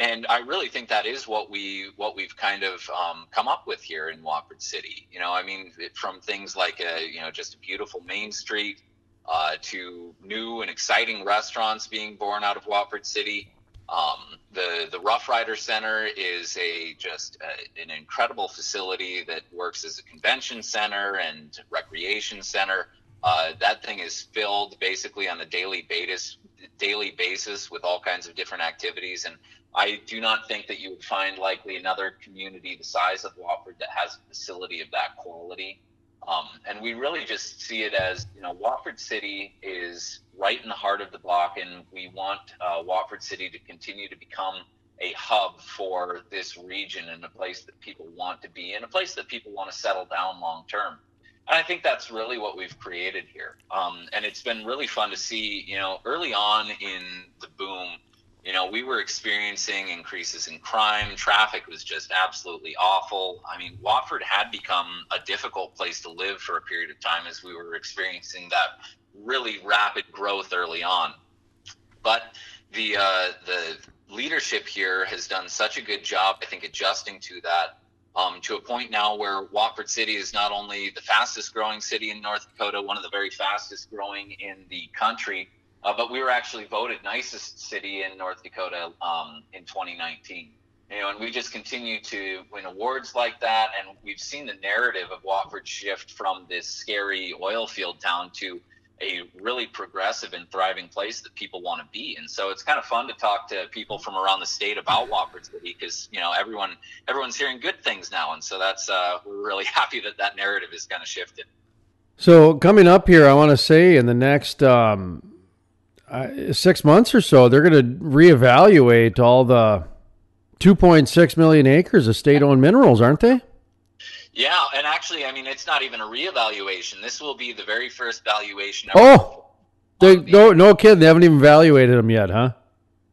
and I really think that is what we what we've kind of um, come up with here in Watford City. You know, I mean, from things like a you know just a beautiful main street uh, to new and exciting restaurants being born out of Watford City. Um, the the Rough Rider Center is a just a, an incredible facility that works as a convention center and recreation center. Uh, that thing is filled basically on a daily basis daily basis with all kinds of different activities and I do not think that you would find likely another community the size of Watford that has a facility of that quality. Um, and we really just see it as, you know, Watford City is right in the heart of the block, and we want uh, Watford City to continue to become a hub for this region and a place that people want to be and a place that people want to settle down long term. And I think that's really what we've created here. Um, and it's been really fun to see, you know, early on in the boom, you know, we were experiencing increases in crime. Traffic was just absolutely awful. I mean, Watford had become a difficult place to live for a period of time as we were experiencing that really rapid growth early on. But the uh, the leadership here has done such a good job, I think, adjusting to that um, to a point now where Watford City is not only the fastest growing city in North Dakota, one of the very fastest growing in the country uh, but we were actually voted nicest city in North Dakota um, in 2019. You know, and we just continue to win awards like that, and we've seen the narrative of Watford shift from this scary oil field town to a really progressive and thriving place that people want to be. And so it's kind of fun to talk to people from around the state about Watford City because you know everyone everyone's hearing good things now, and so that's uh, we're really happy that that narrative is kind of shifted. So coming up here, I want to say in the next um, uh, six months or so, they're going to reevaluate all the 2.6 million acres of state-owned minerals, aren't they? Yeah, and actually, I mean, it's not even a reevaluation. This will be the very first valuation. oh, they, no, no kidding. They haven't even evaluated them yet, huh?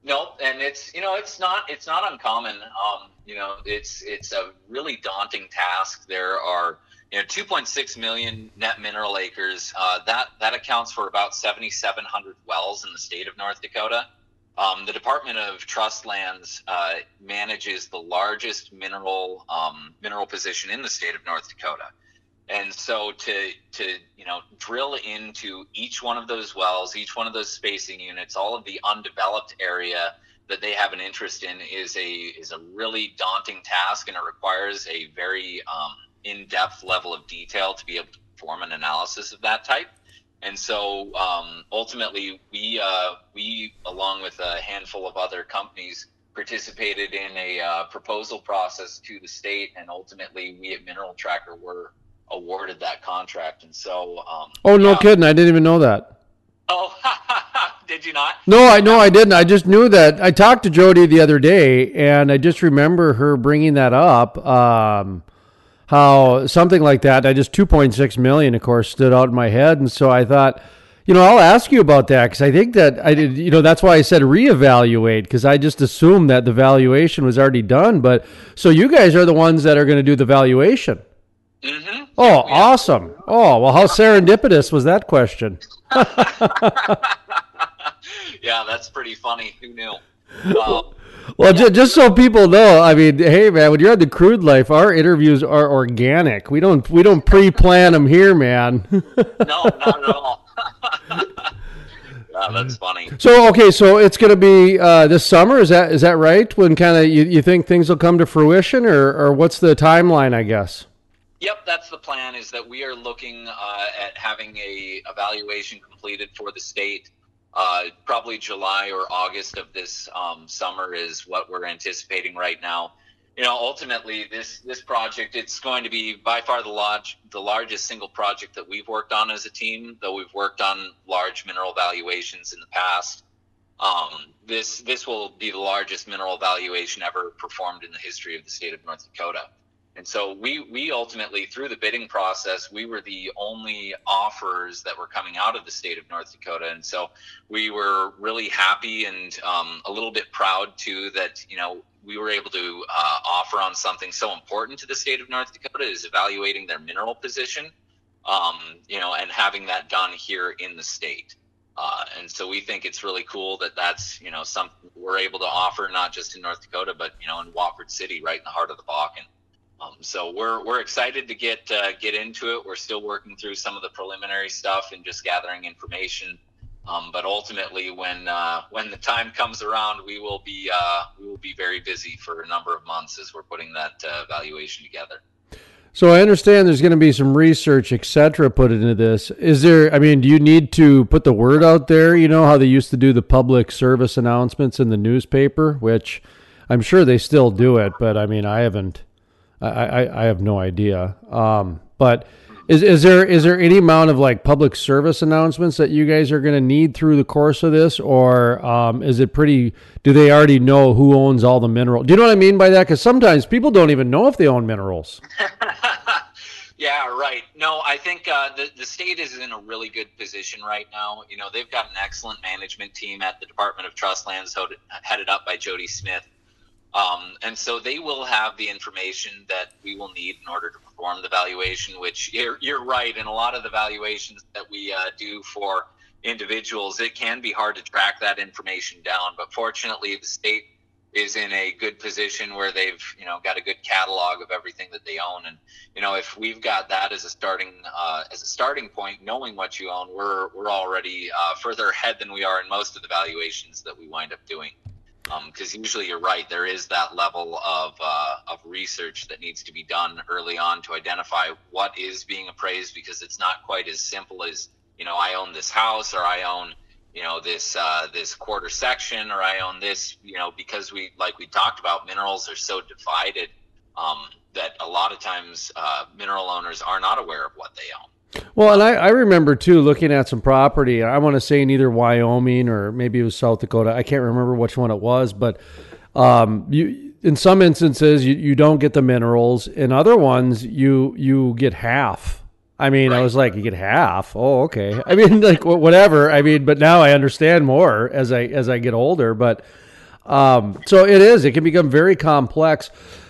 No, and it's you know it's not it's not uncommon. Um, you know it's it's a really daunting task. There are you know 2.6 million net mineral acres. Uh, that that accounts for about 7,700 wells in the state of North Dakota. Um, the Department of Trust Lands uh, manages the largest mineral um, mineral position in the state of North Dakota. And so to to you know drill into each one of those wells, each one of those spacing units, all of the undeveloped area that they have an interest in is a is a really daunting task, and it requires a very um, in-depth level of detail to be able to perform an analysis of that type. And so um, ultimately, we uh, we along with a handful of other companies participated in a uh, proposal process to the state, and ultimately, we at Mineral Tracker were awarded that contract. And so, um, Oh, no yeah. kidding! I didn't even know that. Oh, did you not? No, I know I didn't. I just knew that. I talked to Jodi the other day, and I just remember her bringing that up. Um, how something like that. I just two point six million, of course, stood out in my head, and so I thought, you know, I'll ask you about that because I think that I did. You know, that's why I said reevaluate because I just assumed that the valuation was already done. But so you guys are the ones that are going to do the valuation. Mm-hmm. Oh, awesome! Oh, well, how serendipitous was that question? yeah, that's pretty funny. Who knew? Um, Well, ju- just so people know, I mean, hey man, when you're on the crude life, our interviews are organic. We don't we don't pre-plan them here, man. no, not at all. yeah, that's funny. so okay, so it's going to be uh, this summer. Is that is that right? When kind of you, you think things will come to fruition, or or what's the timeline? I guess. Yep, that's the plan. Is that we are looking uh, at having a evaluation completed for the state. Uh, probably July or August of this um, summer is what we're anticipating right now. You know, ultimately, this this project it's going to be by far the large the largest single project that we've worked on as a team. Though we've worked on large mineral valuations in the past, um, this this will be the largest mineral valuation ever performed in the history of the state of North Dakota. And so we we ultimately through the bidding process, we were the only offers that were coming out of the state of North Dakota, and so we were really happy and um, a little bit proud too that you know we were able to uh, offer on something so important to the state of North Dakota is evaluating their mineral position, um, you know, and having that done here in the state. Uh, and so we think it's really cool that that's you know something we're able to offer not just in North Dakota but you know in Watford City, right in the heart of the Bakken. Um, so we're we're excited to get uh, get into it. We're still working through some of the preliminary stuff and just gathering information. Um, but ultimately, when uh, when the time comes around, we will be uh, we will be very busy for a number of months as we're putting that uh, evaluation together. So I understand there's going to be some research, et cetera, put into this. Is there? I mean, do you need to put the word out there? You know how they used to do the public service announcements in the newspaper, which I'm sure they still do it, but I mean, I haven't. I, I, I have no idea. Um, but is is there is there any amount of like public service announcements that you guys are going to need through the course of this, or um, is it pretty? Do they already know who owns all the mineral? Do you know what I mean by that? Because sometimes people don't even know if they own minerals. yeah, right. No, I think uh, the the state is in a really good position right now. You know, they've got an excellent management team at the Department of Trust Lands, headed up by Jodi Smith. Um, and so they will have the information that we will need in order to perform the valuation, which you're, you're right. In a lot of the valuations that we uh, do for individuals, it can be hard to track that information down. But fortunately, the state is in a good position where they've you know got a good catalog of everything that they own and you know if we've got that as a starting uh, as a starting point knowing what you own we're we're already uh, further ahead than we are in most of the valuations that we wind up doing because um, usually you're right there is that level of uh, of research that needs to be done early on to identify what is being appraised because it's not quite as simple as you know I own this house or I own you know this uh, this quarter section or I own this you know because we like we talked about minerals are so divided um, that a lot of times uh, mineral owners are not aware of what they own. Well, and I, I remember too looking at some property. I want to say in either Wyoming or maybe it was South Dakota. I can't remember which one it was, but um, you in some instances you, you don't get the minerals. In other ones, you you get half. I mean, I was like, you get half. Oh, okay. I mean, like whatever. I mean, but now I understand more as I as I get older. But Um, so it is. It can become very complex.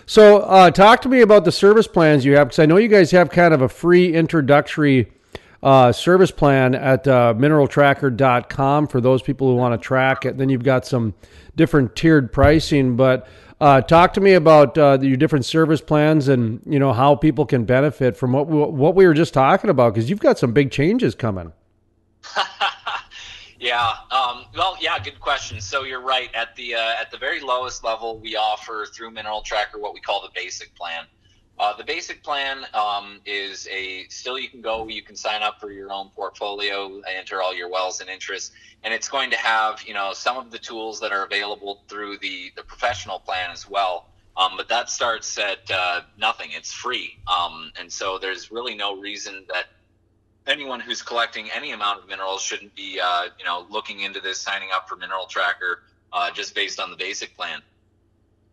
So uh, talk to me about the service plans you have because I know you guys have kind of a free introductory uh, service plan at uh, mineraltracker.com for those people who want to track it. Then you've got some different tiered pricing, but uh, talk to me about uh, your different service plans and you know how people can benefit from what what we were just talking about because you've got some big changes coming. yeah. Um, well, yeah. Good question. So you're right. At the uh, at the very lowest level, we offer through Mineral Tracker what we call the basic plan. Uh, the basic plan um, is a still you can go, you can sign up for your own portfolio, enter all your wells and interests, and it's going to have you know some of the tools that are available through the the professional plan as well. Um, but that starts at uh, nothing; it's free, um, and so there's really no reason that anyone who's collecting any amount of minerals shouldn't be uh, you know looking into this, signing up for Mineral Tracker uh, just based on the basic plan.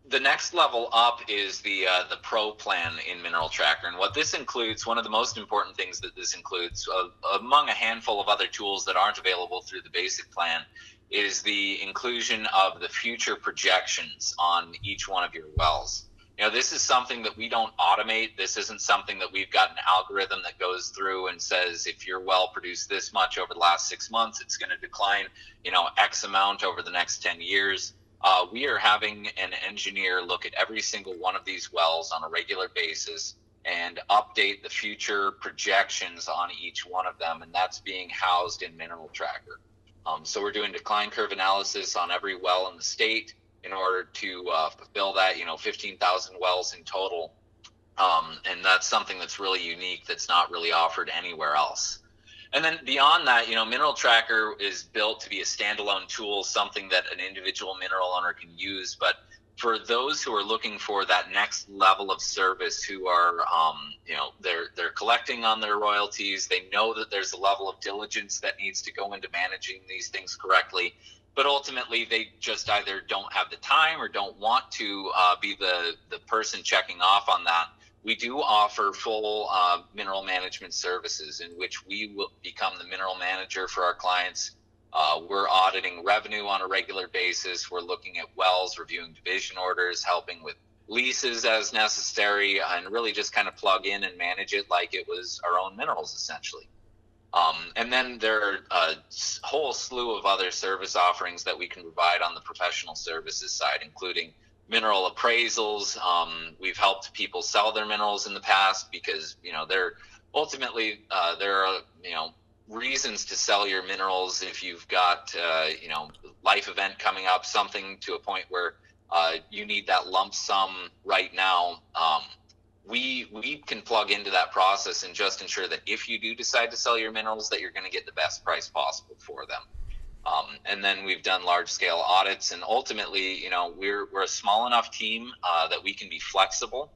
The next level up is the uh, the pro plan in mineral tracker. And what this includes one of the most important things that this includes uh, among a handful of other tools that aren't available through the basic plan is the inclusion of the future projections on each one of your wells you know this is something that we don't automate. This isn't something that we've got an algorithm that goes through and says if your well produced this much over the last six months it's going to decline you know x amount over the next 10 years. Uh, we are having an engineer look at every single one of these wells on a regular basis and update the future projections on each one of them, and that's being housed in Mineral Tracker. Um, so we're doing decline curve analysis on every well in the state in order to uh, fulfill that, you know, 15,000 wells in total. Um, and that's something that's really unique that's not really offered anywhere else. And then beyond that, you know, Mineral Tracker is built to be a standalone tool, something that an individual mineral owner can use. But for those who are looking for that next level of service, who are, um, you know, they're they're collecting on their royalties, they know that there's a level of diligence that needs to go into managing these things correctly. But ultimately, they just either don't have the time or don't want to uh, be the the person checking off on that we do offer full uh, mineral management services in which we will become the mineral manager for our clients. Uh, we're auditing revenue on a regular basis. We're looking at wells, reviewing division orders, helping with leases as necessary, and really just kind of plug in and manage it like it was our own minerals essentially. Um, and then there are a whole slew of other service offerings that we can provide on the professional services side, including mineral appraisals. Um, we've helped people sell their minerals in the past because you know they're ultimately uh, there are you know reasons to sell your minerals if you've got uh, you know life event coming up, something to a point where uh, you need that lump sum right now. Um, we we can plug into that process and just ensure that if you do decide to sell your minerals, that you're going to get the best price possible for them. Um, and then we've done large scale audits, and ultimately, you know, we're we're a small enough team uh, that we can be flexible.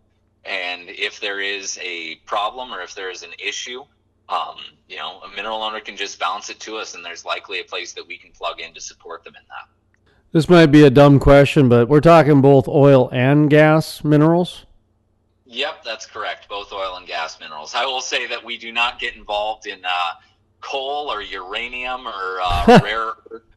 And if there is a problem or if there is an issue, um, you know, a mineral owner can just bounce it to us, and there's likely a place that we can plug in to support them in that. This might be a dumb question, but we're talking both oil and gas minerals. Yep, that's correct. Both oil and gas minerals. I will say that we do not get involved in uh, coal or uranium or uh, rare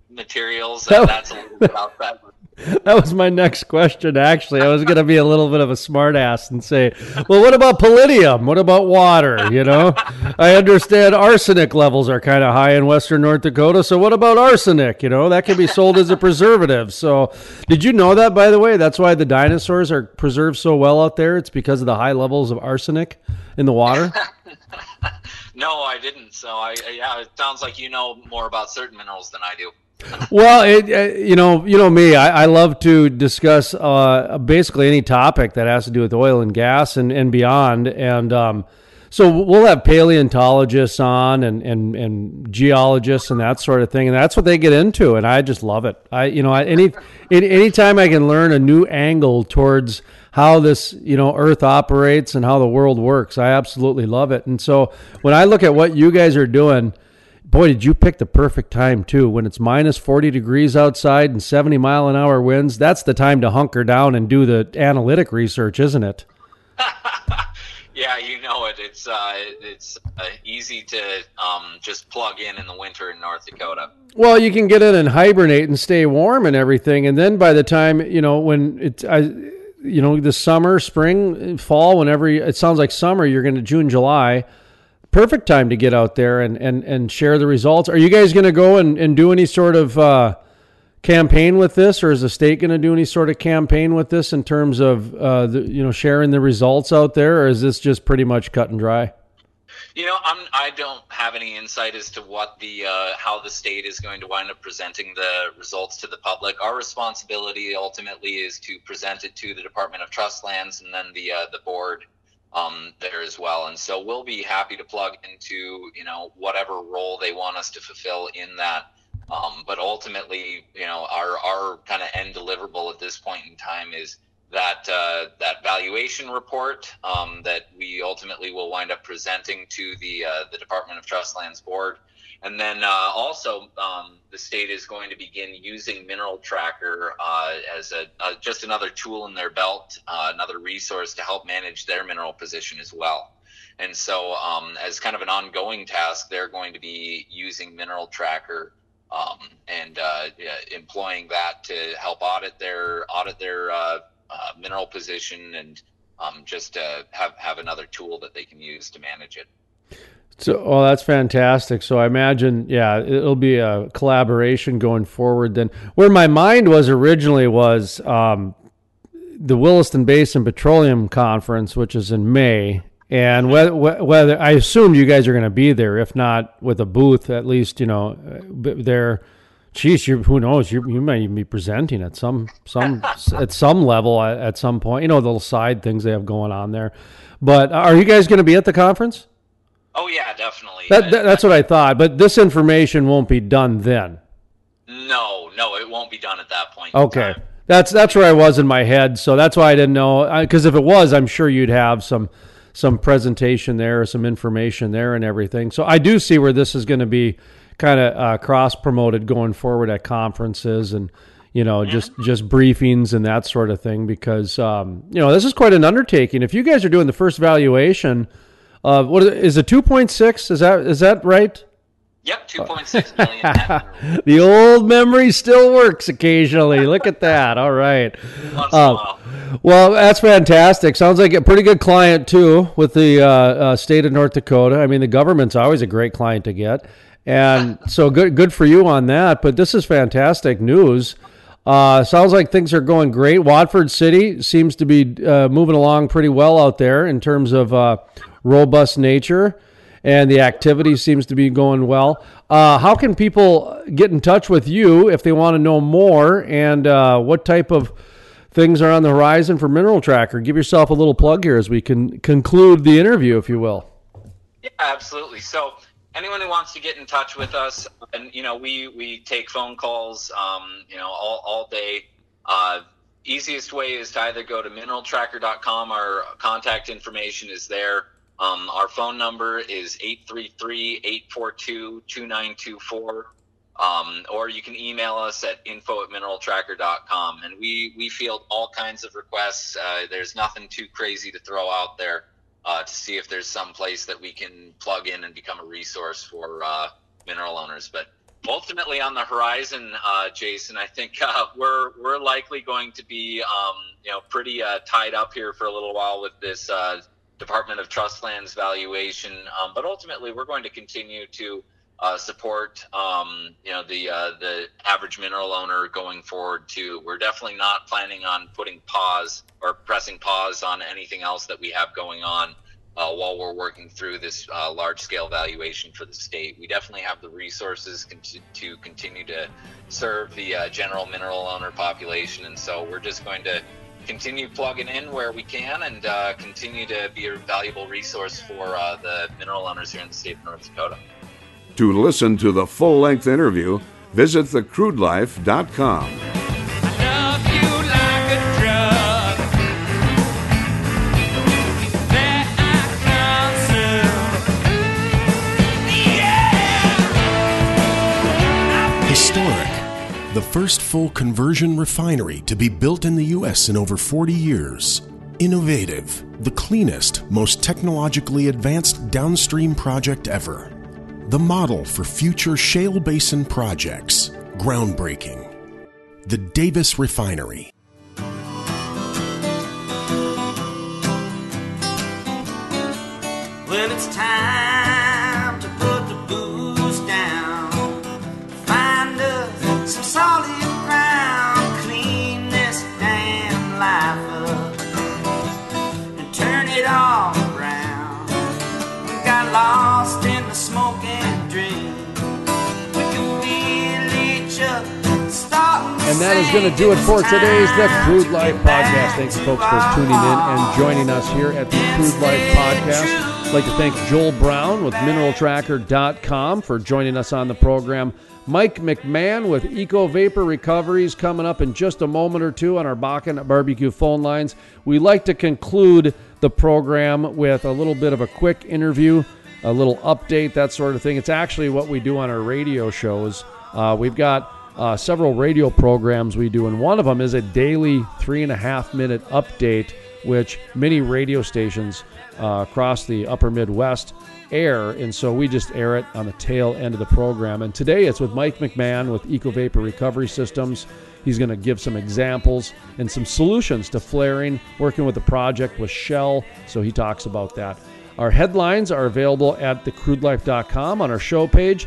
materials. That, that's a little bit outside. That was my next question. Actually, I was going to be a little bit of a smartass and say, "Well, what about palladium? What about water? You know, I understand arsenic levels are kind of high in Western North Dakota. So, what about arsenic? You know, that can be sold as a preservative. So, did you know that? By the way, that's why the dinosaurs are preserved so well out there. It's because of the high levels of arsenic in the water. No, I didn't. So I, yeah, it sounds like you know more about certain minerals than I do. Well, it, uh, you know, you know me. I, I love to discuss uh, basically any topic that has to do with oil and gas and, and beyond. And um, so we'll have paleontologists on and, and, and geologists and that sort of thing, and that's what they get into. And I just love it. I you know, I, any anytime I can learn a new angle towards how this you know earth operates and how the world works i absolutely love it and so when i look at what you guys are doing boy did you pick the perfect time too when it's minus 40 degrees outside and 70 mile an hour winds that's the time to hunker down and do the analytic research isn't it yeah, you know it. It's uh, it's uh, easy to um, just plug in in the winter in North Dakota. Well, you can get in and hibernate and stay warm and everything, and then by the time you know when it's, I, you know, the summer, spring, fall, whenever you, it sounds like summer, you're going to June, July. Perfect time to get out there and, and, and share the results. Are you guys going to go and, and do any sort of uh, campaign with this, or is the state going to do any sort of campaign with this in terms of uh, the, you know sharing the results out there, or is this just pretty much cut and dry? You know, I'm I don't have any insight as to what the uh, how the state is going to wind up presenting the results to the public. Our responsibility ultimately is to present it to the Department of Trust Lands and then the uh, the board um, there as well. And so we'll be happy to plug into you know whatever role they want us to fulfill in that. Um, but ultimately, you know, our our kind of end deliverable at this point in time is that uh, that valuation report um, that we ultimately will wind up presenting to the uh, the Department of Trust Lands Board, and then uh, also um, the state is going to begin using Mineral Tracker uh, as a just another tool in their belt, uh, another resource to help manage their mineral position as well. And so, um, as kind of an ongoing task, they're going to be using Mineral Tracker. Um, and uh, employing that to help audit their audit their uh, mineral position and um, just uh, have have another tool that they can use to manage it. So, well, that's fantastic. So, I imagine, yeah, it'll be a collaboration going forward. Then, where my mind was originally was um, the Williston Basin Petroleum Conference, which is in May, and whether, whether I assume you guys are going to be there, if not with a booth, at least you know there Geez, who knows? You you might even be presenting at some some at some level at, at, some point. You know, the little side things they have going on there. But are you guys going to be at the conference? Oh yeah, definitely. That, that, that's what I thought. But this information won't be done then. No, no, it won't be done at that point. Okay, that's that's where I was in my head. So that's why I didn't know. Because if it was, I'm sure you'd have some some presentation there, some information there, and everything. So I do see where this is going to be kind of uh, cross promoted going forward at conferences and you know just just briefings and that sort of thing because um, you know this is quite an undertaking. If you guys are doing the first valuation of what is it, two point six? Is that is that right? Yep, two point six million. the old memory still works occasionally. Look at that. All right. Uh, well, that's fantastic. Sounds like a pretty good client too with the uh, uh, state of North Dakota. I mean, the government's always a great client to get. And so good, good for you on that. But this is fantastic news. Uh, sounds like things are going great. Watford City seems to be uh, moving along pretty well out there in terms of uh, robust nature, and the activity seems to be going well. Uh, how can people get in touch with you if they want to know more, and uh, what type of things are on the horizon for Mineral Tracker? Give yourself a little plug here as we can conclude the interview, if you will. Yeah, absolutely. So anyone who wants to get in touch with us, and you know, we we take phone calls, um, you know, all all day. Uh, easiest way is to either go to mineraltracker.com. Our contact information is there. Um, our phone number is 833-842-2924. Um, or you can email us at info at mineraltracker.com. And we, we field all kinds of requests. Uh, there's nothing too crazy to throw out there uh, to see if there's some place that we can plug in and become a resource for uh, mineral owners. But ultimately, on the horizon, uh, Jason, I think uh, we're we're likely going to be um, you know pretty uh, tied up here for a little while with this uh, Department of Trust Lands valuation. Um, but ultimately, we're going to continue to uh, support um, you know the uh, the average mineral owner going forward too. We're definitely not planning on putting pause or pressing pause on anything else that we have going on uh, while we're working through this uh, large scale valuation for the state. We definitely have the resources to continue to serve the uh, general mineral owner population, and so we're just going to continue plugging in where we can and uh, continue to be a valuable resource for the mineral owners here in the state of North Dakota. To listen to the full length interview, visit thecrudelife.com. Historic, the first full conversion refinery to be built in the U.S. in over 40 years. Innovative, the cleanest, most technologically advanced downstream project ever. The model for future shale basin projects. Groundbreaking. The Davis Refinery. That is going to do it for today's The Crude Life Podcast. Thanks, folks, for tuning in and joining us here at the Crude Life Podcast. I'd like to thank Joel Brown with MineralTracker.com for joining us on the program. Mike McMahon with Eco Vapor Recoveries coming up in just a moment or two on our Bakken Barbecue phone lines. We like to conclude the program with a little bit of a quick interview, a little update, that sort of thing. It's actually what we do on our radio shows. Uh, we've got uh, several radio programs we do, and one of them is a daily three and a half minute update, which many radio stations uh, across the upper Midwest air, and so we just air it on the tail end of the program. And today it's with Mike McMahon with Eco Vapor Recovery Systems. He's going to give some examples and some solutions to flaring, working with the project with Shell. So he talks about that. Our headlines are available at thecrudelife.com on our show page.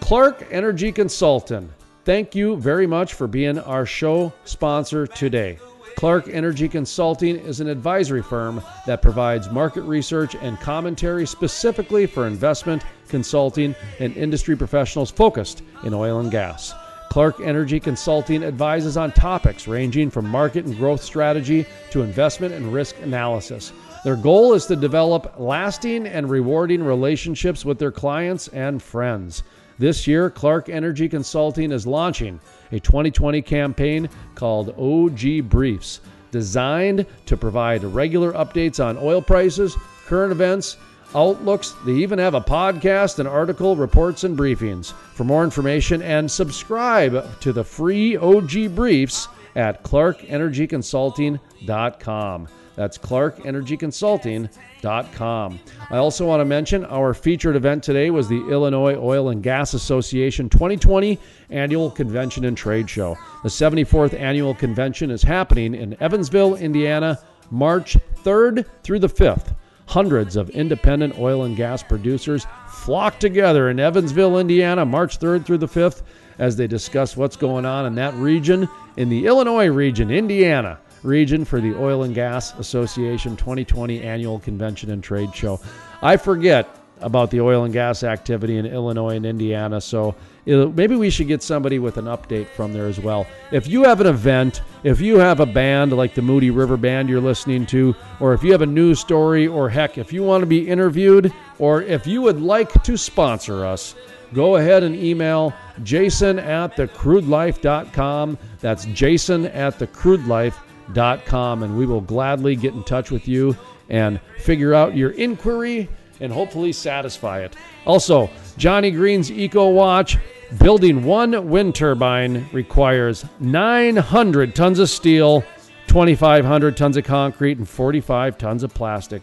Clark Energy Consultant, thank you very much for being our show sponsor today. Clark Energy Consulting is an advisory firm that provides market research and commentary specifically for investment, consulting, and industry professionals focused in oil and gas. Clark Energy Consulting advises on topics ranging from market and growth strategy to investment and risk analysis. Their goal is to develop lasting and rewarding relationships with their clients and friends. This year, Clark Energy Consulting is launching a 2020 campaign called OG Briefs, designed to provide regular updates on oil prices, current events, outlooks. They even have a podcast, an article, reports, and briefings. For more information and subscribe to the free OG Briefs at clarkenergyconsulting.com. That's clarkenergyconsulting.com. I also want to mention our featured event today was the Illinois Oil and Gas Association 2020 Annual Convention and Trade Show. The 74th annual convention is happening in Evansville, Indiana, March 3rd through the 5th. Hundreds of independent oil and gas producers flock together in Evansville, Indiana, March 3rd through the 5th as they discuss what's going on in that region, in the Illinois region, Indiana region for the Oil and Gas Association 2020 Annual Convention and Trade Show. I forget about the oil and gas activity in Illinois and Indiana, so maybe we should get somebody with an update from there as well. If you have an event, if you have a band like the Moody River Band you're listening to, or if you have a news story, or heck, if you want to be interviewed, or if you would like to sponsor us, go ahead and email jason at thecrudelife.com. That's jason at thecrudelife.com, and we will gladly get in touch with you and figure out your inquiry and hopefully satisfy it. Also, Johnny Green's Eco Watch. Building one wind turbine requires 900 tons of steel, 2,500 tons of concrete, and 45 tons of plastic.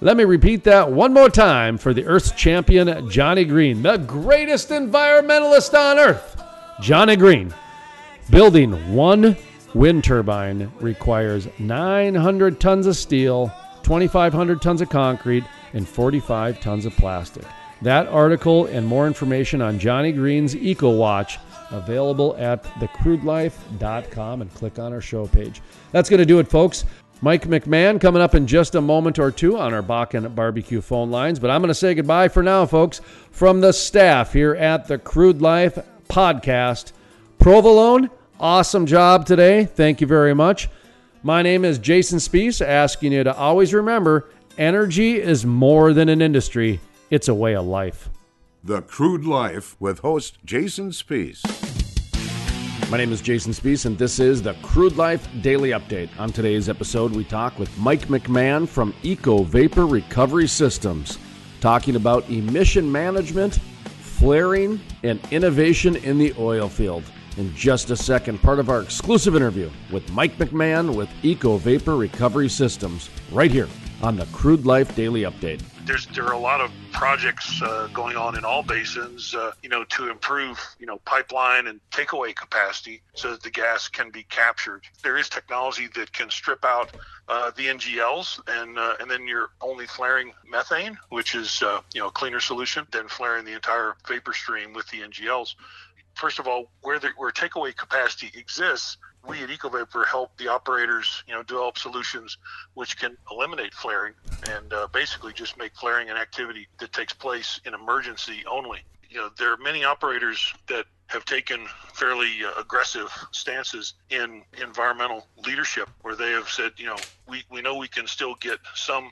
Let me repeat that one more time for the Earth's champion, Johnny Green, the greatest environmentalist on Earth. Johnny Green. Building one wind turbine requires 900 tons of steel, 2,500 tons of concrete, and 45 tons of plastic. That article and more information on Johnny Green's EcoWatch available at thecrudelife.com and click on our show page. That's going to do it, folks. Mike McMahon coming up in just a moment or two on our Bakken barbecue phone lines, but I'm going to say goodbye for now, folks, from the staff here at the Crude Life podcast. Provolone, awesome job today. Thank you very much. My name is Jason Spiess, asking you to always remember energy is more than an industry, it's a way of life. The Crude Life with host Jason Spiess. My name is Jason Spiess, and this is the Crude Life Daily Update. On today's episode, we talk with Mike McMahon from Eco Vapor Recovery Systems, talking about emission management, flaring, and innovation in the oil field. In just a second, part of our exclusive interview with Mike McMahon with Eco Vapor Recovery Systems, right here on the Crude Life Daily Update. There's there are a lot of projects uh, going on in all basins, uh, you know, to improve, you know, pipeline and takeaway capacity so that the gas can be captured. There is technology that can strip out uh, the NGLs, and uh, and then you're only flaring methane, which is uh, you know a cleaner solution than flaring the entire vapor stream with the NGLs. First of all, where the, where takeaway capacity exists, we at EcoVapor help the operators, you know, develop solutions which can eliminate flaring and uh, basically just make flaring an activity that takes place in emergency only. You know, there are many operators that have taken fairly uh, aggressive stances in environmental leadership where they have said, you know, we, we know we can still get some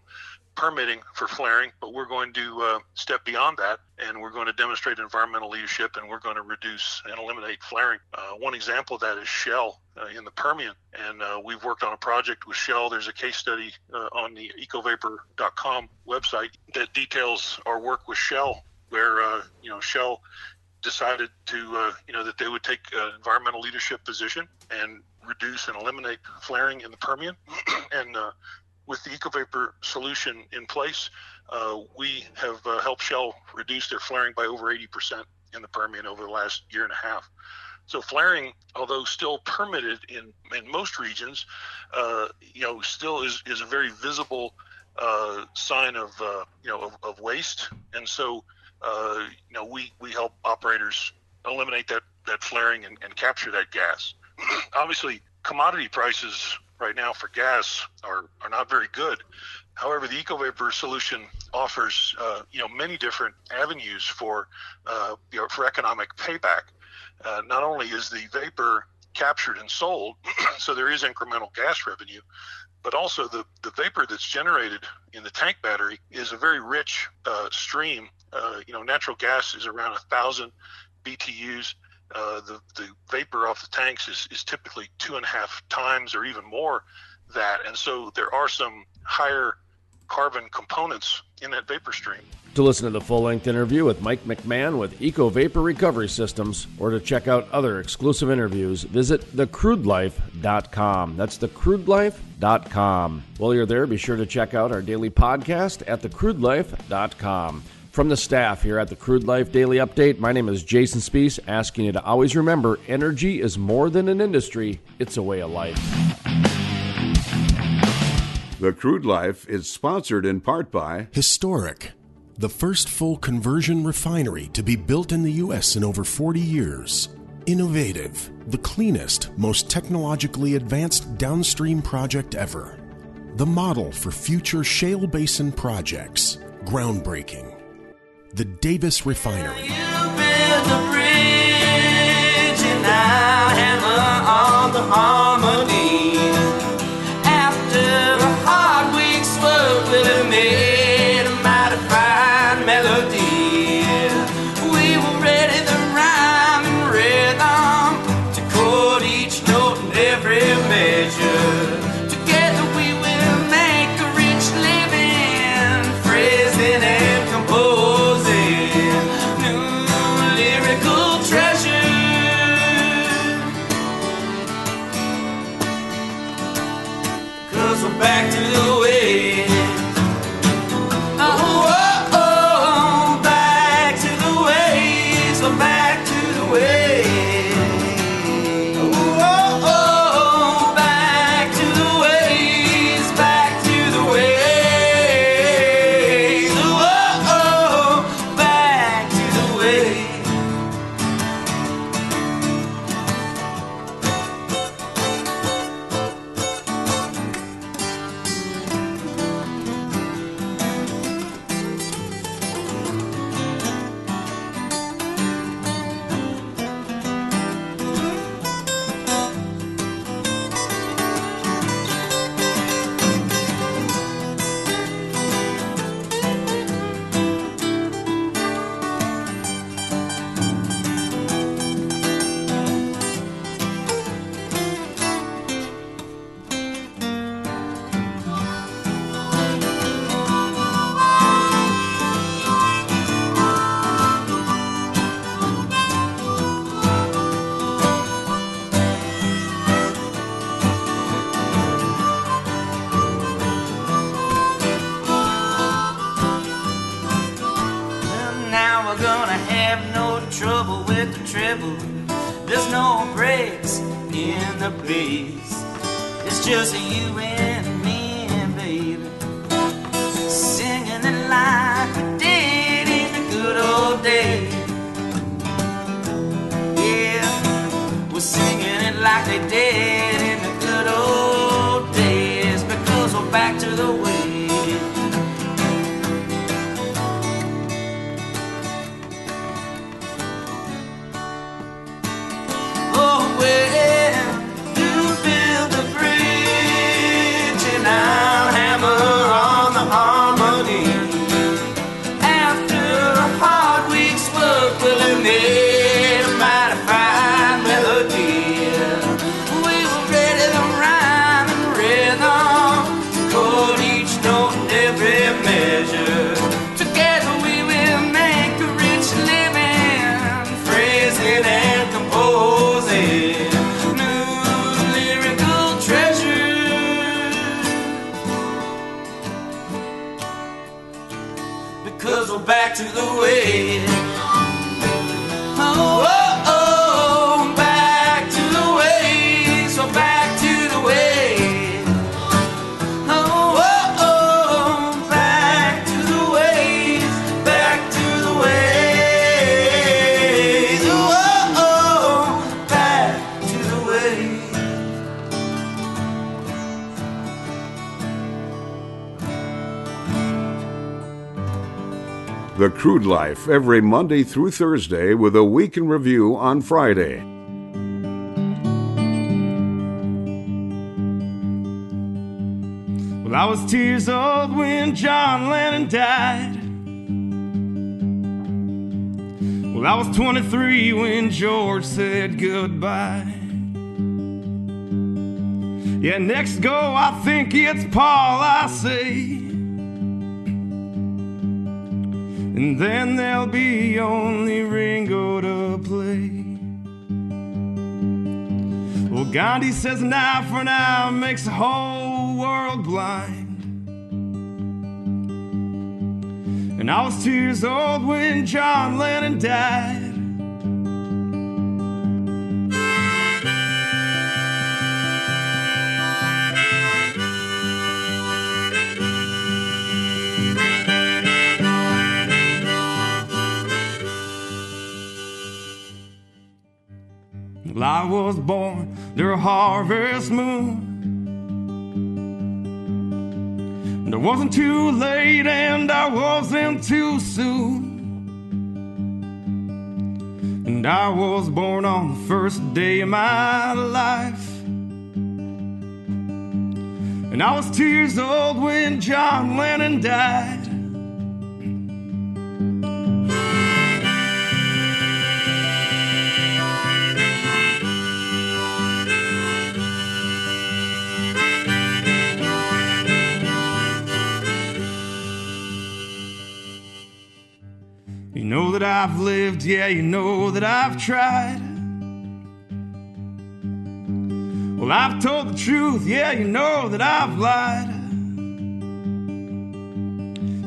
permitting for flaring, but we're going to uh, step beyond that and we're going to demonstrate environmental leadership and we're going to reduce and eliminate flaring. Uh, one example of that is Shell uh, in the Permian. And uh, we've worked on a project with Shell. There's a case study uh, on the ecovapor.com website that details our work with Shell, where, uh, you know, Shell decided to, you know, that they would take an environmental leadership position and reduce and eliminate flaring in the Permian. and with the EcoVapor solution in place, uh, we have uh, helped Shell reduce their flaring by over 80% in the Permian over the last year and a half. So flaring, although still permitted in, in most regions, uh, you know, still is, is a very visible uh, sign of, uh, you know, of, of, waste. And so, uh, you know, we, we help operators eliminate that, that flaring and, and capture that gas. Obviously, commodity prices right now for gas are, are not very good. However, the EcoVapor solution offers uh, you know many different avenues for uh, you know, for economic payback. Uh, not only is the vapor captured and sold, so there is incremental gas revenue, but also the, the vapor that's generated in the tank battery is a very rich uh, stream. Uh, you know, natural gas is around a thousand BTUs uh, the, the vapor off the tanks is, is typically two and a half times or even more that. And so there are some higher carbon components in that vapor stream. To listen to the full length interview with Mike McMahon with Eco Vapor Recovery Systems or to check out other exclusive interviews, visit thecrudelife.com. That's thecrudelife.com. While you're there, be sure to check out our daily podcast at thecrudelife.com. From the staff here at the Crude Life Daily Update, my name is Jason Spiess, asking you to always remember energy is more than an industry, it's a way of life. The Crude Life is sponsored in part by Historic, the first full conversion refinery to be built in the U.S. in over 40 years. Innovative, the cleanest, most technologically advanced downstream project ever. The model for future shale basin projects. Groundbreaking the Davis Refinery. After just Every Monday through Thursday with a week in review on Friday. Well, I was two years old when John Lennon died. Well, I was 23 when George said goodbye. Yeah, next go, I think it's Paul, I say. And then there'll be only Ringo to play. Well, Gandhi says an eye for an eye makes the whole world blind. And I was two years old when John Lennon died. Was born under a harvest moon. And I wasn't too late and I wasn't too soon. And I was born on the first day of my life. And I was two years old when John Lennon died. Know that I've lived, yeah, you know that I've tried. Well, I've told the truth, yeah, you know that I've lied.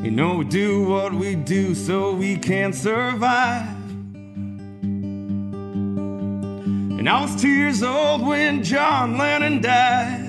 You know we do what we do so we can survive. And I was two years old when John Lennon died.